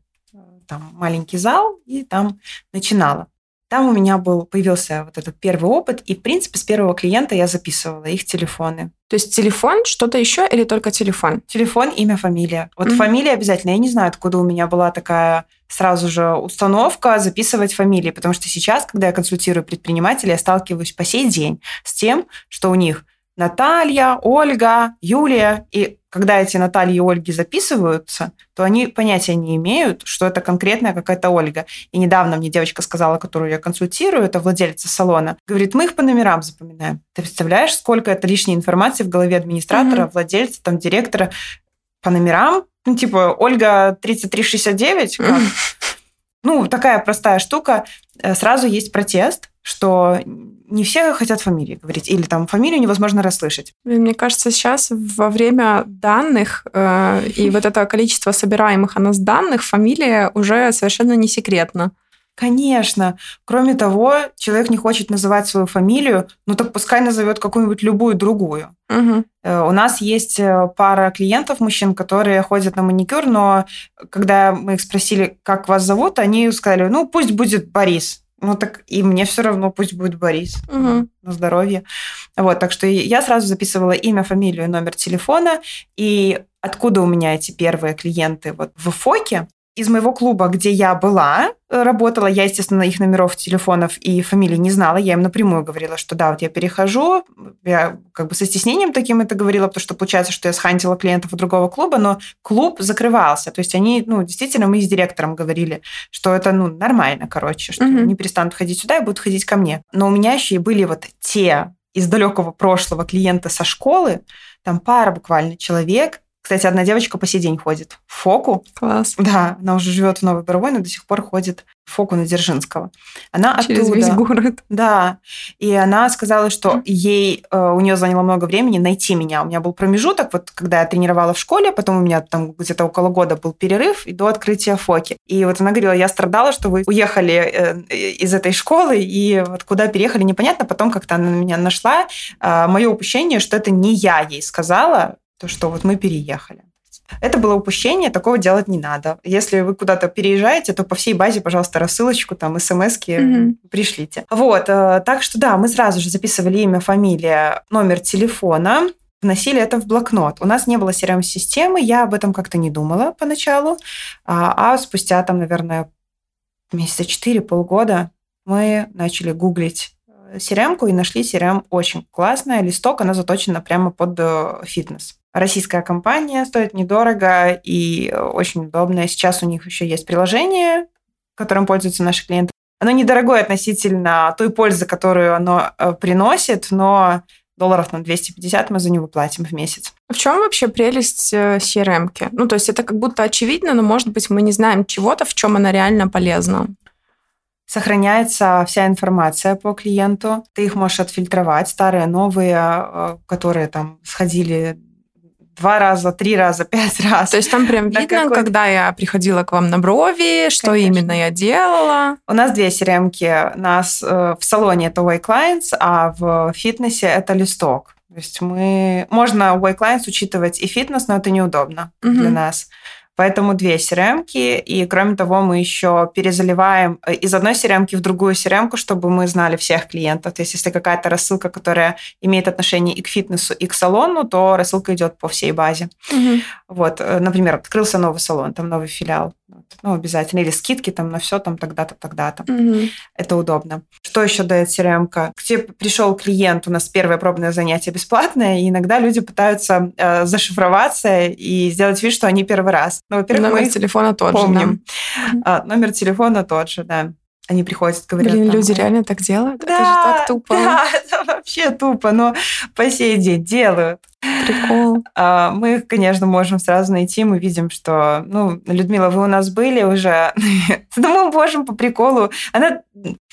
Speaker 1: Там маленький зал, и там начинала. Там у меня был, появился вот этот первый опыт, и, в принципе, с первого клиента я записывала их телефоны.
Speaker 2: То есть телефон, что-то еще или только телефон?
Speaker 1: Телефон, имя, фамилия. Вот mm-hmm. фамилия обязательно. Я не знаю, откуда у меня была такая сразу же установка записывать фамилии, потому что сейчас, когда я консультирую предпринимателей, я сталкиваюсь по сей день с тем, что у них Наталья, Ольга, Юлия. И когда эти Натальи и Ольги записываются, то они понятия не имеют, что это конкретная какая-то Ольга. И недавно мне девочка сказала, которую я консультирую, это владелица салона, говорит, мы их по номерам запоминаем. Ты представляешь, сколько это лишней информации в голове администратора, mm-hmm. владельца, там, директора по номерам? Ну, типа, Ольга 3369, как? Ну, такая простая штука. Э, сразу есть протест, что не все хотят фамилии говорить, или там фамилию невозможно расслышать.
Speaker 2: Мне кажется, сейчас во время данных э, и вот это количество собираемых о нас данных, фамилия уже совершенно не секретна.
Speaker 1: Конечно. Кроме того, человек не хочет называть свою фамилию, ну так пускай назовет какую-нибудь любую другую. Угу. У нас есть э, пара клиентов, мужчин, которые ходят на маникюр, но когда мы их спросили, как вас зовут, они сказали, ну пусть будет Борис. Ну так и мне все равно, пусть будет Борис. Угу. На здоровье. Вот, так что я сразу записывала имя, фамилию, номер телефона. И откуда у меня эти первые клиенты? Вот в Фоке из моего клуба, где я была, э, работала, я, естественно, их номеров телефонов и фамилий не знала. Я им напрямую говорила, что да, вот я перехожу. Я как бы со стеснением таким это говорила, потому что получается, что я схантила клиентов у другого клуба, но клуб закрывался. То есть они, ну, действительно, мы с директором говорили, что это, ну, нормально, короче, что mm-hmm. они перестанут ходить сюда и будут ходить ко мне. Но у меня еще и были вот те из далекого прошлого клиента со школы, там пара буквально человек, кстати, одна девочка по сей день ходит в Фоку.
Speaker 2: Класс.
Speaker 1: Да, она уже живет в Новой Боровой, но до сих пор ходит в Фоку на Дзержинского. Она
Speaker 2: Через
Speaker 1: оттуда.
Speaker 2: весь город.
Speaker 1: Да. И она сказала, что ей, э, у нее заняло много времени найти меня. У меня был промежуток, вот когда я тренировала в школе, потом у меня там где-то около года был перерыв и до открытия Фоки. И вот она говорила, я страдала, что вы уехали э, из этой школы, и вот куда переехали, непонятно. Потом как-то она меня нашла. А, Мое упущение, что это не я ей сказала, то, что вот мы переехали. Это было упущение, такого делать не надо. Если вы куда-то переезжаете, то по всей базе, пожалуйста, рассылочку, там, смс mm-hmm. пришлите. Вот, э, так что да, мы сразу же записывали имя, фамилия, номер телефона, вносили это в блокнот. У нас не было CRM-системы, я об этом как-то не думала поначалу, а, а спустя там, наверное, месяца четыре, полгода мы начали гуглить CRM и нашли CRM очень классная. Листок, она заточена прямо под э, фитнес. Российская компания, стоит недорого и очень удобная. Сейчас у них еще есть приложение, которым пользуются наши клиенты. Оно недорогое относительно той пользы, которую оно э, приносит, но долларов на 250 мы за него платим в месяц.
Speaker 2: В чем вообще прелесть CRM? -ки? Ну, то есть это как будто очевидно, но, может быть, мы не знаем чего-то, в чем она реально полезна.
Speaker 1: Сохраняется вся информация по клиенту. Ты их можешь отфильтровать, старые, новые, э, которые там сходили два раза, три раза, пять раз.
Speaker 2: То есть там прям видно, какой... когда я приходила к вам на брови, что Конечно. именно я делала.
Speaker 1: У нас две CRM-ки. У нас э, в салоне это Way Clients, а в фитнесе это листок. То есть мы... Можно Way Clients учитывать и фитнес, но это неудобно угу. для нас. Поэтому две crm и кроме того мы еще перезаливаем э, из одной crm в другую crm чтобы мы знали всех клиентов. То есть если какая-то рассылка, которая имеет отношение и к фитнесу, и к салону, то рассылка идет по всей базе. Угу. Вот, э, например, открылся новый салон, там новый филиал. Ну, обязательно. Или скидки там на все там тогда-то, тогда-то. Угу. Это удобно. Что еще дает CRM? -ка? К тебе пришел клиент, у нас первое пробное занятие бесплатное, и иногда люди пытаются э, зашифроваться и сделать вид, что они первый раз.
Speaker 2: Ну, во-первых, номер мы телефона тот помним.
Speaker 1: же. Да? А, номер телефона тот же, да. Они приходят, говорят...
Speaker 2: Блин, там, люди реально так делают? Да, это же так тупо.
Speaker 1: Да, это вообще тупо, но по сей день делают.
Speaker 2: Прикол.
Speaker 1: А, мы их, конечно, можем сразу найти. Мы видим, что, ну, Людмила, вы у нас были уже. Ну, мы можем по приколу. Она...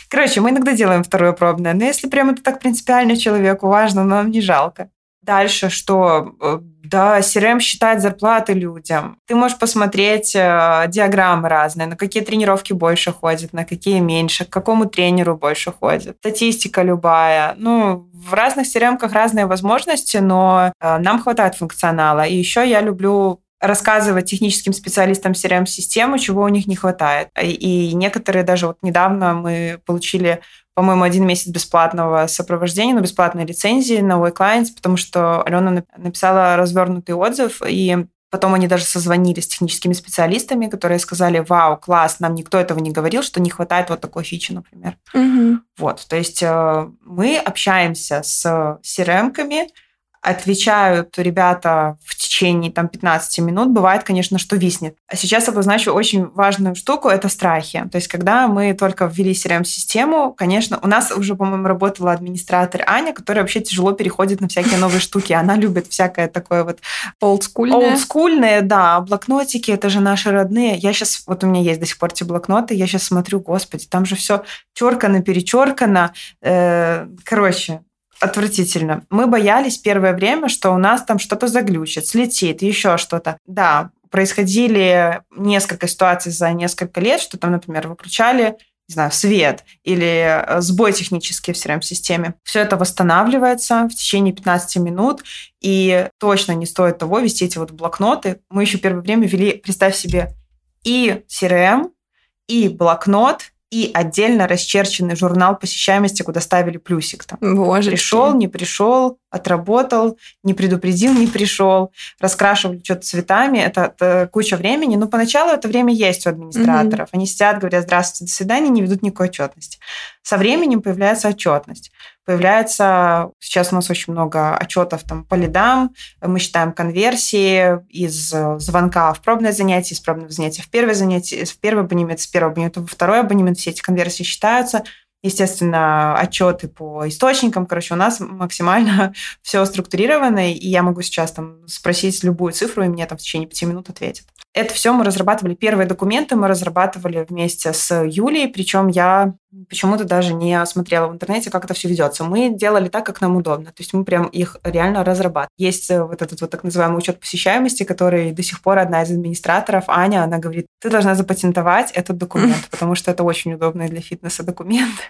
Speaker 1: Короче, мы иногда делаем второе пробное, но если прям это так принципиально человеку важно, нам не жалко. Дальше, что э, да, CRM считает зарплаты людям. Ты можешь посмотреть э, диаграммы разные, на какие тренировки больше ходят, на какие меньше, к какому тренеру больше ходят. Статистика любая. Ну, в разных CRM разные возможности, но э, нам хватает функционала. И еще я люблю рассказывать техническим специалистам CRM-системы, чего у них не хватает. И некоторые даже вот недавно мы получили по-моему, один месяц бесплатного сопровождения, но бесплатной лицензии на Y-Clients, потому что Алена написала развернутый отзыв, и Потом они даже созвонились с техническими специалистами, которые сказали, вау, класс, нам никто этого не говорил, что не хватает вот такой фичи, например. Угу. Вот, то есть э, мы общаемся с CRM-ками, отвечают ребята в течение там, 15 минут, бывает, конечно, что виснет. А сейчас обозначу очень важную штуку, это страхи. То есть, когда мы только ввели CRM-систему, конечно, у нас уже, по-моему, работала администратор Аня, которая вообще тяжело переходит на всякие новые штуки. Она любит всякое такое вот...
Speaker 2: Олдскульное.
Speaker 1: Олдскульное, да. Блокнотики, это же наши родные. Я сейчас, вот у меня есть до сих пор эти блокноты, я сейчас смотрю, господи, там же все черкано, перечеркано. Э, короче, отвратительно. Мы боялись первое время, что у нас там что-то заглючит, слетит, еще что-то. Да, происходили несколько ситуаций за несколько лет, что там, например, выключали не знаю, свет или э, сбой технический в CRM-системе. Все это восстанавливается в течение 15 минут, и точно не стоит того вести эти вот блокноты. Мы еще первое время вели, представь себе, и CRM, и блокнот, и отдельно расчерченный журнал посещаемости, куда ставили плюсик. Там.
Speaker 2: Боже
Speaker 1: пришел, не пришел, отработал, не предупредил, не пришел, раскрашивали что-то цветами. Это, это куча времени. Но поначалу это время есть у администраторов. Mm-hmm. Они сидят, говорят здравствуйте, до свидания, не ведут никакой отчетности. Со временем появляется отчетность. Появляется, сейчас у нас очень много отчетов там, по лидам, мы считаем конверсии из звонка в пробное занятие, из пробного занятия в первое занятие, в первый абонемент, с первого абонемента во второй абонемент, все эти конверсии считаются – естественно, отчеты по источникам. Короче, у нас максимально все структурировано, и я могу сейчас там спросить любую цифру, и мне там в течение пяти минут ответят. Это все мы разрабатывали. Первые документы мы разрабатывали вместе с Юлей, причем я почему-то даже не смотрела в интернете, как это все ведется. Мы делали так, как нам удобно. То есть мы прям их реально разрабатывали. Есть э, вот этот вот так называемый учет посещаемости, который до сих пор одна из администраторов, Аня, она говорит, ты должна запатентовать этот документ, потому что это очень удобный для фитнеса документ.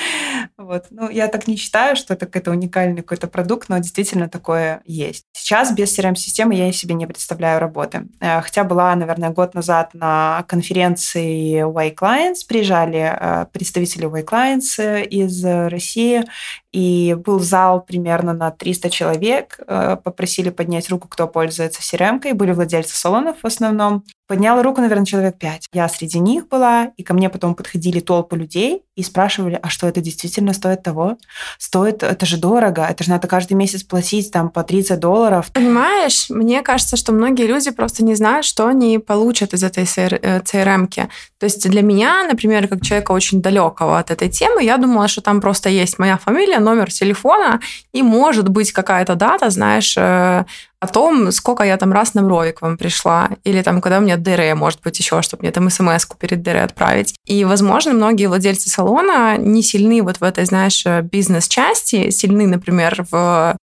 Speaker 1: Вот. Ну, я так не считаю, что это какой-то уникальный какой-то продукт, но действительно такое есть. Сейчас без CRM-системы я себе не представляю работы. Э, хотя была, наверное, год назад на конференции Y Clients, приезжали э, представители Y Clients из России, и был зал примерно на 300 человек. Э, попросили поднять руку, кто пользуется CRM-кой. Были владельцы салонов в основном. Подняла руку, наверное, человек пять. Я среди них была, и ко мне потом подходили толпы людей и спрашивали, а что это действительно стоит того? Стоит, это же дорого, это же надо каждый месяц платить там по 30 долларов.
Speaker 2: Понимаешь, мне кажется, что многие люди просто не знают, что они получат из этой CRM-ки. Э, То есть для меня, например, как человека очень далекого от этой темы, я думала, что там просто есть моя фамилия, номер телефона и может быть какая-то дата, знаешь, э, о том, сколько я там раз на брови к вам пришла, или там, когда у меня ДР, может быть, еще, чтобы мне там смс-ку перед ДР отправить. И, возможно, многие владельцы салона не сильны вот в этой, знаешь, бизнес-части, сильны, например, в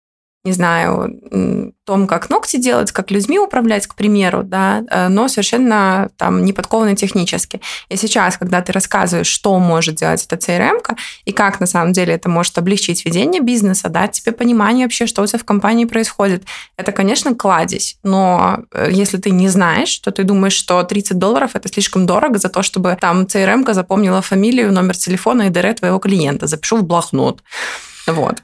Speaker 2: не знаю, том, как ногти делать, как людьми управлять, к примеру, да, э, но совершенно там не технически. И сейчас, когда ты рассказываешь, что может делать эта CRM, и как на самом деле это может облегчить ведение бизнеса, дать тебе понимание вообще, что у тебя в компании происходит, это, конечно, кладезь. Но э, если ты не знаешь, то ты думаешь, что 30 долларов это слишком дорого за то, чтобы там CRM запомнила фамилию, номер телефона и ДР твоего клиента. Запишу в блокнот. Вот.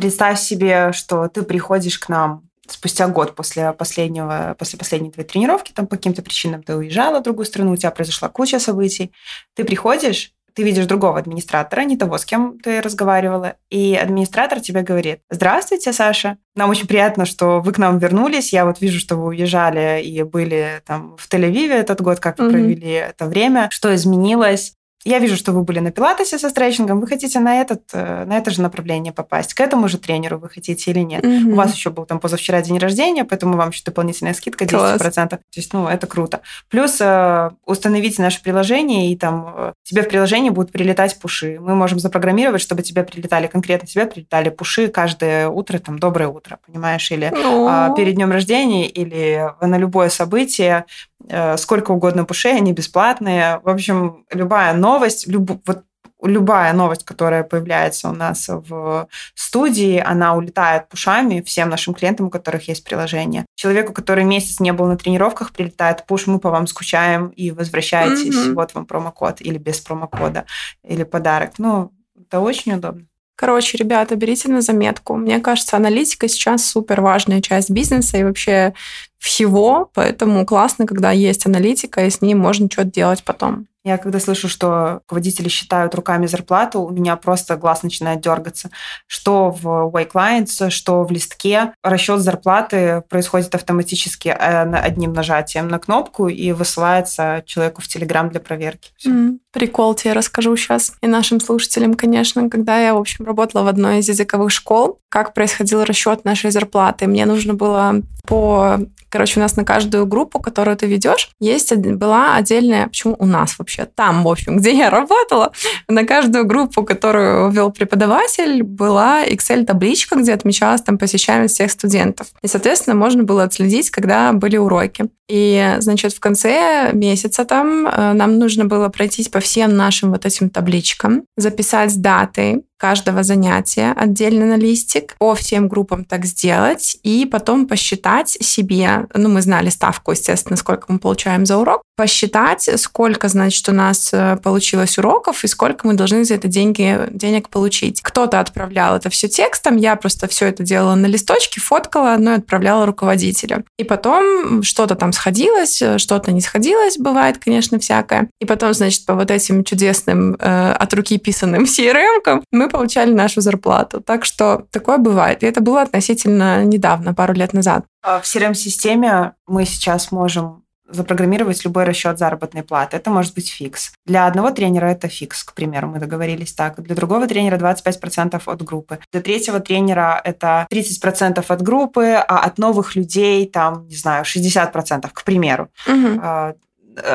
Speaker 1: Представь себе, что ты приходишь к нам спустя год после последнего, после последней твоей тренировки, там по каким-то причинам ты уезжала в другую страну, у тебя произошла куча событий. Ты приходишь, ты видишь другого администратора, не того, с кем ты разговаривала, и администратор тебе говорит, здравствуйте, Саша, нам очень приятно, что вы к нам вернулись, я вот вижу, что вы уезжали и были там в Тель-Авиве этот год, как вы mm-hmm. провели это время, что изменилось, я вижу, что вы были на пилатесе со стретчингом, вы хотите на, этот, э, на это же направление попасть, к этому же тренеру вы хотите или нет. Угу. У вас еще был там позавчера день рождения, поэтому вам еще дополнительная скидка 10%. Класс. То есть, ну, это круто. Плюс э, установите наше приложение, и там э, тебе в приложении будут прилетать пуши. Мы можем запрограммировать, чтобы тебе прилетали, конкретно тебе прилетали пуши каждое утро, там, доброе утро, понимаешь, или э, перед днем рождения, или на любое событие Э, сколько угодно пушей, они бесплатные. В общем, любая новость, люб, вот любая новость, которая появляется у нас в студии, она улетает пушами всем нашим клиентам, у которых есть приложение. Человеку, который месяц не был на тренировках, прилетает пуш, мы по вам скучаем и возвращайтесь, mm-hmm. вот вам промокод или без промокода, или подарок. Ну, это очень удобно.
Speaker 2: Короче, ребята, берите на заметку. Мне кажется, аналитика сейчас супер важная часть бизнеса и вообще всего, поэтому классно, когда есть аналитика, и с ней можно что-то делать потом.
Speaker 1: Я когда слышу, что руководители считают руками зарплату, у меня просто глаз начинает дергаться. Что в Way Clients, что в листке. Расчет зарплаты происходит автоматически э, одним нажатием на кнопку и высылается человеку в Телеграм для проверки.
Speaker 2: Mm, прикол тебе расскажу сейчас. И нашим слушателям, конечно, когда я, в общем, работала в одной из языковых школ, как происходил расчет нашей зарплаты. Мне нужно было по Короче, у нас на каждую группу, которую ты ведешь, есть была отдельная, почему у нас вообще, там, в общем, где я работала, на каждую группу, которую вел преподаватель, была Excel-табличка, где отмечалась там посещаемость всех студентов. И, соответственно, можно было отследить, когда были уроки. И, значит, в конце месяца там э, нам нужно было пройтись по всем нашим вот этим табличкам, записать даты, каждого занятия отдельно на листик, по всем группам так сделать, и потом посчитать себе, ну, мы знали ставку, естественно, сколько мы получаем за урок, посчитать, сколько, значит, у нас э, получилось уроков и сколько мы должны за это деньги, денег получить. Кто-то отправлял это все текстом, я просто все это делала на листочке, фоткала, но и отправляла руководителю. И потом что-то там сходилось, э, что-то не сходилось, бывает, конечно, всякое. И потом, значит, по вот этим чудесным э, от руки писанным CRM мы получали нашу зарплату. Так что такое бывает. И это было относительно недавно, пару лет назад.
Speaker 1: А в CRM-системе мы сейчас можем запрограммировать любой расчет заработной платы. Это может быть фикс. Для одного тренера это фикс, к примеру, мы договорились так. Для другого тренера 25% от группы. Для третьего тренера это 30% от группы, а от новых людей там, не знаю, 60%, к примеру. Угу.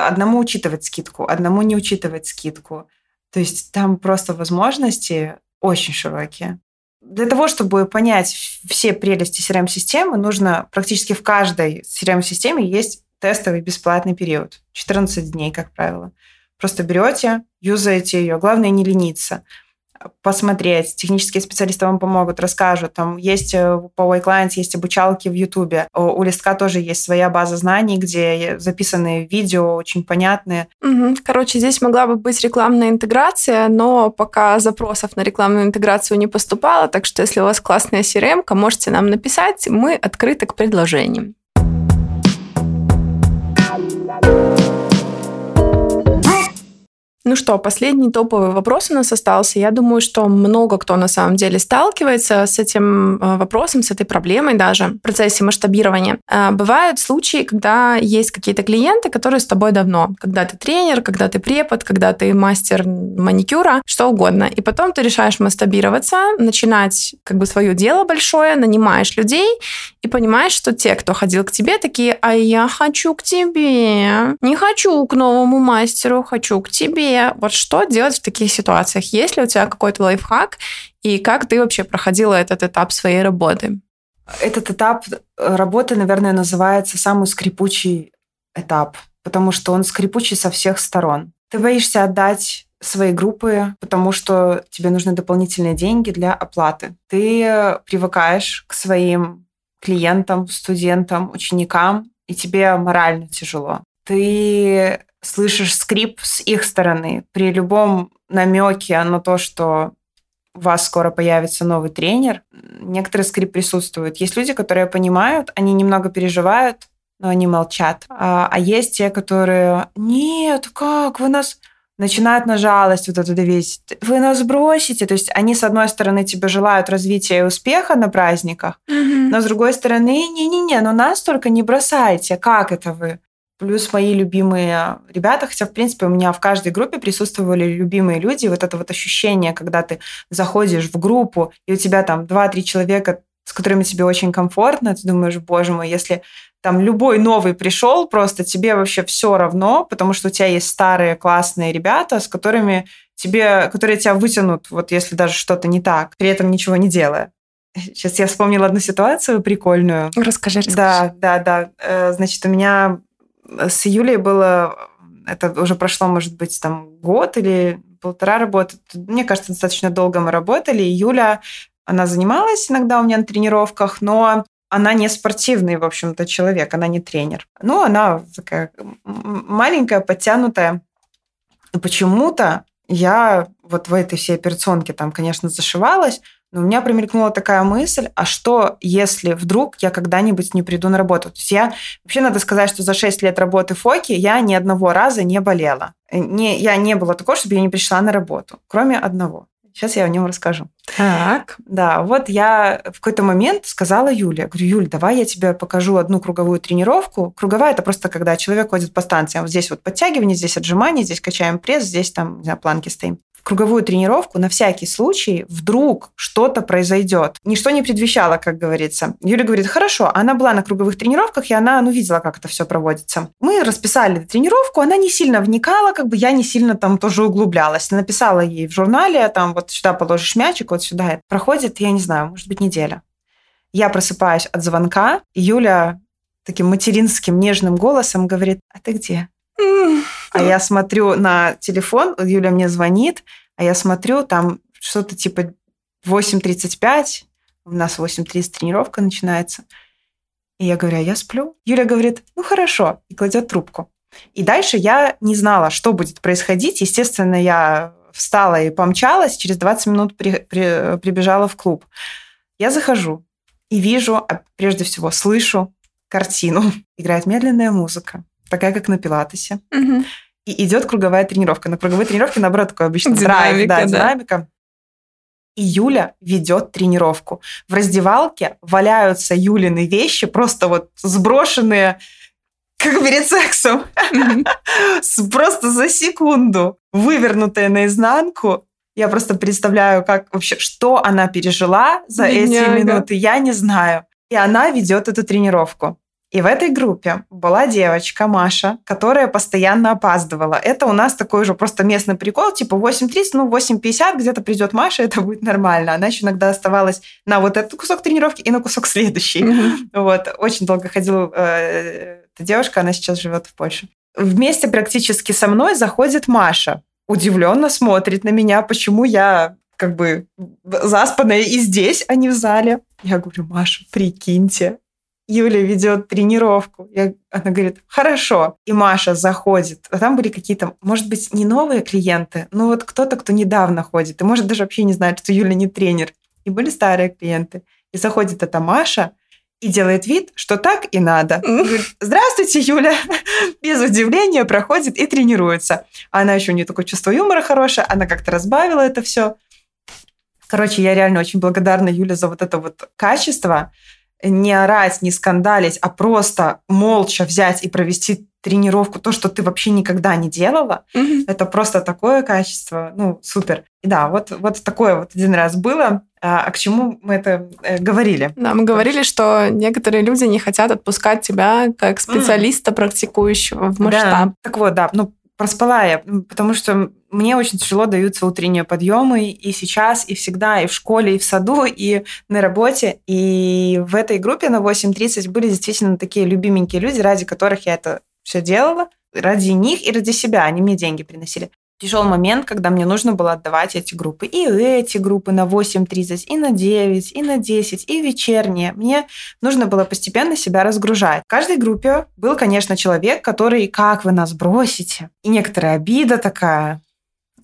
Speaker 1: Одному учитывать скидку, одному не учитывать скидку. То есть там просто возможности очень широкие. Для того, чтобы понять все прелести CRM-системы, нужно практически в каждой CRM-системе есть тестовый бесплатный период. 14 дней, как правило. Просто берете, юзаете ее. Главное не лениться посмотреть. Технические специалисты вам помогут, расскажут. Там есть э, по Y-Clients, есть обучалки в Ютубе. У Листка тоже есть своя база знаний, где записаны видео очень понятные.
Speaker 2: Короче, здесь могла бы быть рекламная интеграция, но пока запросов на рекламную интеграцию не поступало, так что если у вас классная CRM, можете нам написать, мы открыты к предложениям. Ну что, последний топовый вопрос у нас остался. Я думаю, что много кто на самом деле сталкивается с этим э, вопросом, с этой проблемой даже в процессе масштабирования. Э, бывают случаи, когда есть какие-то клиенты, которые с тобой давно. Когда ты тренер, когда ты препод, когда ты мастер маникюра, что угодно. И потом ты решаешь масштабироваться, начинать как бы свое дело большое, нанимаешь людей и понимаешь, что те, кто ходил к тебе, такие, а я хочу к тебе, не хочу к новому мастеру, хочу к тебе вот что делать в таких ситуациях? Есть ли у тебя какой-то лайфхак И как ты вообще проходила этот этап своей работы?
Speaker 1: Этот этап работы, наверное, называется самый скрипучий этап, потому что он скрипучий со всех сторон. Ты боишься отдать свои группы, потому что тебе нужны дополнительные деньги для оплаты. Ты привыкаешь к своим клиентам, студентам, ученикам, и тебе морально тяжело. Ты слышишь скрип с их стороны при любом намеке на то, что у вас скоро появится новый тренер, некоторый скрип присутствует. Есть люди, которые понимают, они немного переживают, но они молчат. А, а есть те, которые «Нет, как? Вы нас...» начинают на жалость вот эту давить. Вы нас бросите. То есть они, с одной стороны, тебе желают развития и успеха на праздниках, mm-hmm. но с другой стороны, не-не-не, но нас только не бросайте. Как это вы? Плюс мои любимые ребята, хотя, в принципе, у меня в каждой группе присутствовали любимые люди. Вот это вот ощущение, когда ты заходишь в группу, и у тебя там 2-3 человека, с которыми тебе очень комфортно, ты думаешь, боже мой, если там любой новый пришел, просто тебе вообще все равно, потому что у тебя есть старые классные ребята, с которыми тебе, которые тебя вытянут, вот если даже что-то не так, при этом ничего не делая. Сейчас я вспомнила одну ситуацию прикольную.
Speaker 2: Расскажи, расскажи.
Speaker 1: Да, да, да. Э, значит, у меня с Юлей было, это уже прошло, может быть, там год или полтора работы. Мне кажется, достаточно долго мы работали. И Юля, она занималась иногда у меня на тренировках, но она не спортивный, в общем-то, человек, она не тренер. Ну, она такая маленькая, подтянутая. Почему-то я вот в этой всей операционке там, конечно, зашивалась, но у меня промелькнула такая мысль, а что, если вдруг я когда-нибудь не приду на работу? То есть я, вообще надо сказать, что за 6 лет работы ФОКи я ни одного раза не болела. Не, я не было такого, чтобы я не пришла на работу, кроме одного. Сейчас я о нем расскажу.
Speaker 2: Так.
Speaker 1: Да, вот я в какой-то момент сказала Юле, говорю, Юль, давай я тебе покажу одну круговую тренировку. Круговая – это просто когда человек ходит по станциям. Вот здесь вот подтягивание, здесь отжимание, здесь качаем пресс, здесь там, не знаю, планки стоим круговую тренировку на всякий случай, вдруг что-то произойдет. Ничто не предвещало, как говорится. Юля говорит, хорошо, она была на круговых тренировках, и она ну, видела, как это все проводится. Мы расписали тренировку, она не сильно вникала, как бы я не сильно там тоже углублялась. Написала ей в журнале, там вот сюда положишь мячик, вот сюда. Проходит, я не знаю, может быть, неделя. Я просыпаюсь от звонка, и Юля таким материнским нежным голосом говорит, а ты где? А я смотрю на телефон, Юля мне звонит, а я смотрю, там что-то типа 8.35, у нас 8.30 тренировка начинается. И я говорю, а я сплю. Юля говорит, ну хорошо, и кладет трубку. И дальше я не знала, что будет происходить. Естественно, я встала и помчалась, через 20 минут при, при, прибежала в клуб. Я захожу и вижу, а прежде всего слышу картину. Играет медленная музыка такая, как на пилатесе. Угу. И идет круговая тренировка. На круговой тренировке, наоборот, такой обычно драйв, да, да, динамика. И Юля ведет тренировку. В раздевалке валяются Юлины вещи, просто вот сброшенные, как перед сексом. Просто за секунду. Вывернутые наизнанку. Я просто представляю, как вообще, что она пережила за эти минуты, я не знаю. И она ведет эту тренировку. И в этой группе была девочка Маша, которая постоянно опаздывала. Это у нас такой же просто местный прикол, типа 8.30, ну 8.50 где-то придет Маша, это будет нормально. Она еще иногда оставалась на вот этот кусок тренировки и на кусок следующий. Mm-hmm. Вот, очень долго ходила э, эта девушка, она сейчас живет в Польше. Вместе практически со мной заходит Маша. Удивленно смотрит на меня, почему я как бы заспанная и здесь, а не в зале. Я говорю, Маша, прикиньте, Юля ведет тренировку. Я, она говорит, хорошо. И Маша заходит. А там были какие-то, может быть, не новые клиенты, но вот кто-то, кто недавно ходит. И может даже вообще не знает, что Юля не тренер. И были старые клиенты. И заходит эта Маша и делает вид, что так и надо. Говорит, Здравствуйте, Юля. Без удивления проходит и тренируется. Она еще не такое чувство юмора хорошее. Она как-то разбавила это все. Короче, я реально очень благодарна Юле за вот это вот качество, не орать, не скандалить, а просто молча взять и провести тренировку, то, что ты вообще никогда не делала, mm-hmm. это просто такое качество, ну, супер. И да, вот, вот такое вот один раз было. А, а к чему мы это э, говорили?
Speaker 2: Да, мы говорили, что некоторые люди не хотят отпускать тебя как специалиста, mm. практикующего в масштаб.
Speaker 1: Да. Так вот, да, ну, проспала я, потому что мне очень тяжело даются утренние подъемы и сейчас, и всегда, и в школе, и в саду, и на работе. И в этой группе на 8.30 были действительно такие любименькие люди, ради которых я это все делала. Ради них и ради себя. Они мне деньги приносили тяжелый момент, когда мне нужно было отдавать эти группы. И эти группы на 8.30, и на 9, и на 10, и вечерние. Мне нужно было постепенно себя разгружать. В каждой группе был, конечно, человек, который «как вы нас бросите?» И некоторая обида такая.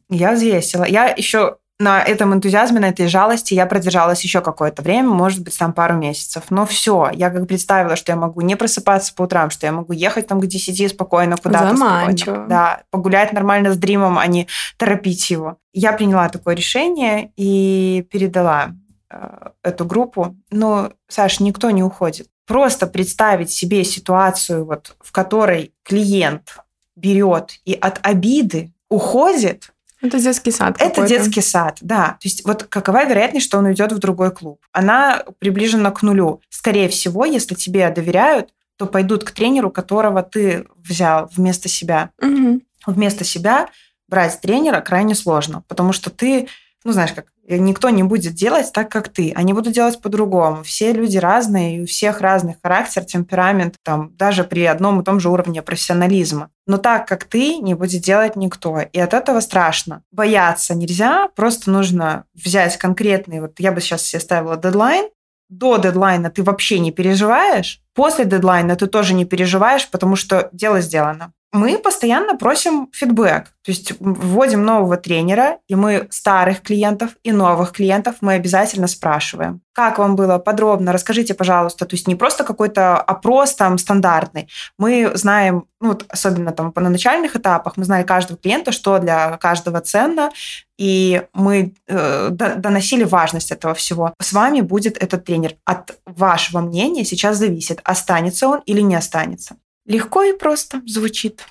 Speaker 1: Я взвесила. Я еще на этом энтузиазме, на этой жалости я продержалась еще какое-то время, может быть, там пару месяцев. Но все, я как представила, что я могу не просыпаться по утрам, что я могу ехать там к 10 спокойно куда-то. Спокойно, да, погулять нормально с Дримом, а не торопить его. Я приняла такое решение и передала э, эту группу. Но, Саш, никто не уходит. Просто представить себе ситуацию, вот, в которой клиент берет и от обиды уходит,
Speaker 2: это детский сад.
Speaker 1: Это детский сад, да. То есть вот какова вероятность, что он уйдет в другой клуб? Она приближена к нулю. Скорее всего, если тебе доверяют, то пойдут к тренеру, которого ты взял вместо себя.
Speaker 2: Угу.
Speaker 1: Вместо себя брать тренера крайне сложно, потому что ты, ну знаешь, как никто не будет делать так, как ты. Они будут делать по-другому. Все люди разные, и у всех разный характер, темперамент, там, даже при одном и том же уровне профессионализма. Но так, как ты, не будет делать никто. И от этого страшно. Бояться нельзя, просто нужно взять конкретный, вот я бы сейчас себе ставила дедлайн, до дедлайна ты вообще не переживаешь, после дедлайна ты тоже не переживаешь, потому что дело сделано мы постоянно просим фидбэк. То есть вводим нового тренера, и мы старых клиентов и новых клиентов мы обязательно спрашиваем. Как вам было подробно? Расскажите, пожалуйста. То есть не просто какой-то опрос там стандартный. Мы знаем, ну, вот особенно там на начальных этапах, мы знали каждого клиента, что для каждого ценно, и мы э, доносили важность этого всего. С вами будет этот тренер. От вашего мнения сейчас зависит, останется он или не останется. Легко и просто звучит.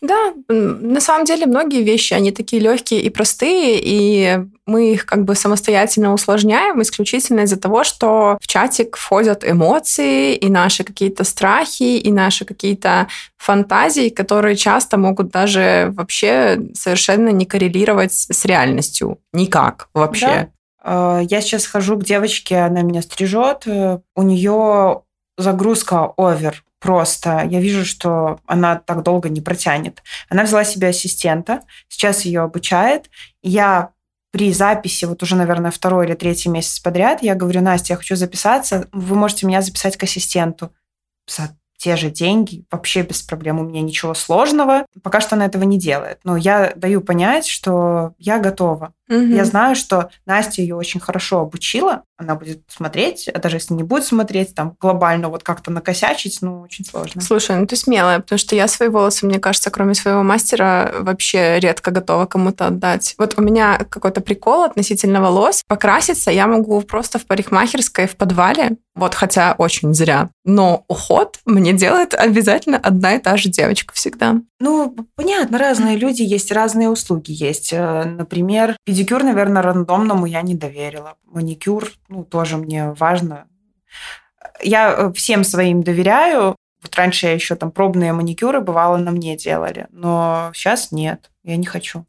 Speaker 2: Да, на самом деле многие вещи, они такие легкие и простые, и мы их как бы самостоятельно усложняем исключительно из-за того, что в чатик входят эмоции и наши какие-то страхи, и наши какие-то фантазии, которые часто могут даже вообще совершенно не коррелировать с реальностью. Никак вообще. Да.
Speaker 1: А, я сейчас хожу к девочке, она меня стрижет, э, у нее загрузка овер просто. Я вижу, что она так долго не протянет. Она взяла себе ассистента, сейчас ее обучает. Я при записи, вот уже, наверное, второй или третий месяц подряд, я говорю, Настя, я хочу записаться, вы можете меня записать к ассистенту за те же деньги, вообще без проблем, у меня ничего сложного. Пока что она этого не делает. Но я даю понять, что я готова. Угу. Я знаю, что Настя ее очень хорошо обучила. Она будет смотреть, а даже если не будет смотреть, там глобально вот как-то накосячить, ну, очень сложно.
Speaker 2: Слушай, ну ты смелая, потому что я свои волосы, мне кажется, кроме своего мастера, вообще редко готова кому-то отдать. Вот у меня какой-то прикол относительно волос. Покраситься я могу просто в парикмахерской в подвале, вот хотя очень зря. Но уход мне делает обязательно одна и та же девочка всегда.
Speaker 1: Ну, понятно, разные люди есть, разные услуги есть. Э, например, Педикюр, наверное, рандомному я не доверила. Маникюр, ну, тоже мне важно. Я э, всем своим доверяю. Вот раньше я еще там пробные маникюры, бывало, на мне делали. Но сейчас нет, я не хочу.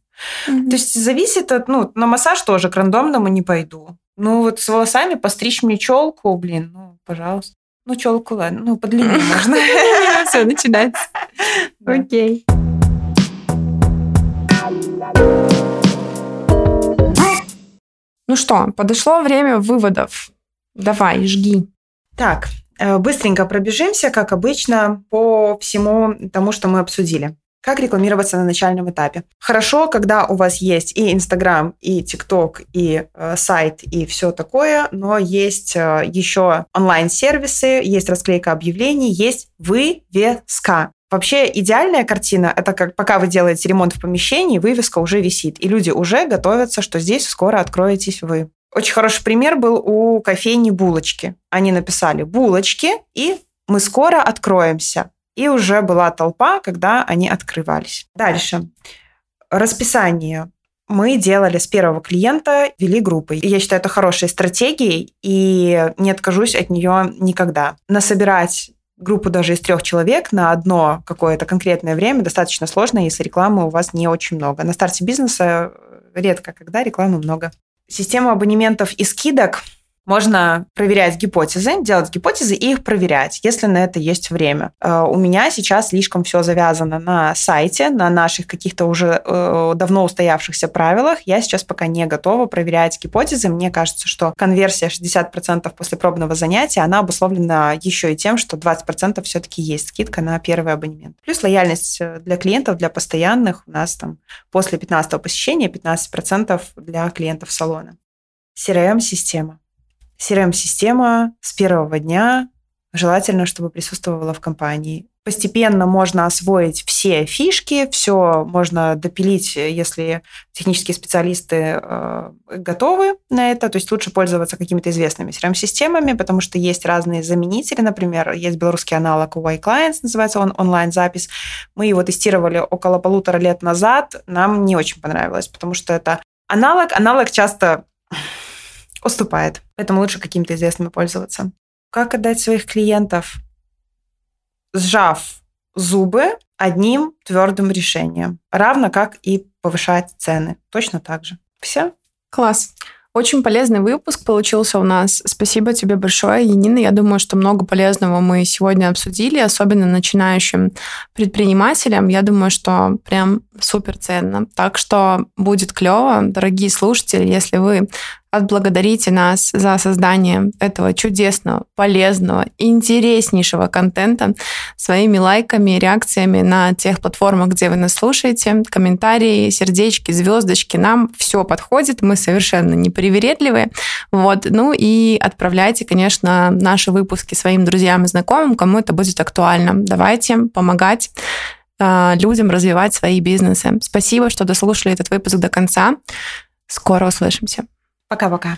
Speaker 1: Mm-hmm. То есть зависит от... Ну, на массаж тоже к рандомному не пойду. Ну, вот с волосами постричь мне челку, блин, ну, пожалуйста. Ну, челку, ладно, ну, подлиннее можно.
Speaker 2: Все, начинается. Окей. Ну что, подошло время выводов. Давай, жги.
Speaker 1: Так, э, быстренько пробежимся, как обычно, по всему тому, что мы обсудили. Как рекламироваться на начальном этапе? Хорошо, когда у вас есть и Инстаграм, и ТикТок, и э, сайт, и все такое, но есть э, еще онлайн-сервисы, есть расклейка объявлений, есть вывеска. Вообще идеальная картина – это как пока вы делаете ремонт в помещении, вывеска уже висит, и люди уже готовятся, что здесь скоро откроетесь вы. Очень хороший пример был у кофейни «Булочки». Они написали «булочки», и мы скоро откроемся. И уже была толпа, когда они открывались. Дальше. Расписание мы делали с первого клиента, вели группы. И я считаю это хорошей стратегией, и не откажусь от нее никогда. Насобирать группу даже из трех человек на одно какое-то конкретное время достаточно сложно, если рекламы у вас не очень много. На старте бизнеса редко, когда рекламы много. Система абонементов и скидок – можно проверять гипотезы, делать гипотезы и их проверять, если на это есть время. Э, у меня сейчас слишком все завязано на сайте, на наших каких-то уже э, давно устоявшихся правилах. Я сейчас пока не готова проверять гипотезы. Мне кажется, что конверсия 60% после пробного занятия, она обусловлена еще и тем, что 20% все-таки есть скидка на первый абонемент. Плюс лояльность э, для клиентов, для постоянных у нас там после 15 посещения 15% для клиентов салона. CRM-система. CRM-система с первого дня желательно, чтобы присутствовала в компании. Постепенно можно освоить все фишки, все можно допилить, если технические специалисты э, готовы на это. То есть лучше пользоваться какими-то известными CRM-системами, потому что есть разные заменители. Например, есть белорусский аналог у Y-Clients, называется он онлайн-запись. Мы его тестировали около полутора лет назад. Нам не очень понравилось, потому что это аналог. Аналог часто уступает. Поэтому лучше какими-то известными пользоваться. Как отдать своих клиентов? Сжав зубы одним твердым решением. Равно как и повышать цены. Точно так же. Все.
Speaker 2: Класс. Очень полезный выпуск получился у нас. Спасибо тебе большое, Янина. Я думаю, что много полезного мы сегодня обсудили, особенно начинающим предпринимателям. Я думаю, что прям супер ценно. Так что будет клево, дорогие слушатели, если вы отблагодарите нас за создание этого чудесного, полезного, интереснейшего контента своими лайками, реакциями на тех платформах, где вы нас слушаете, комментарии, сердечки, звездочки. Нам все подходит, мы совершенно непривередливые. Вот. Ну и отправляйте, конечно, наши выпуски своим друзьям и знакомым, кому это будет актуально. Давайте помогать э, людям развивать свои бизнесы. Спасибо, что дослушали этот выпуск до конца. Скоро услышимся.
Speaker 1: Пока-пока.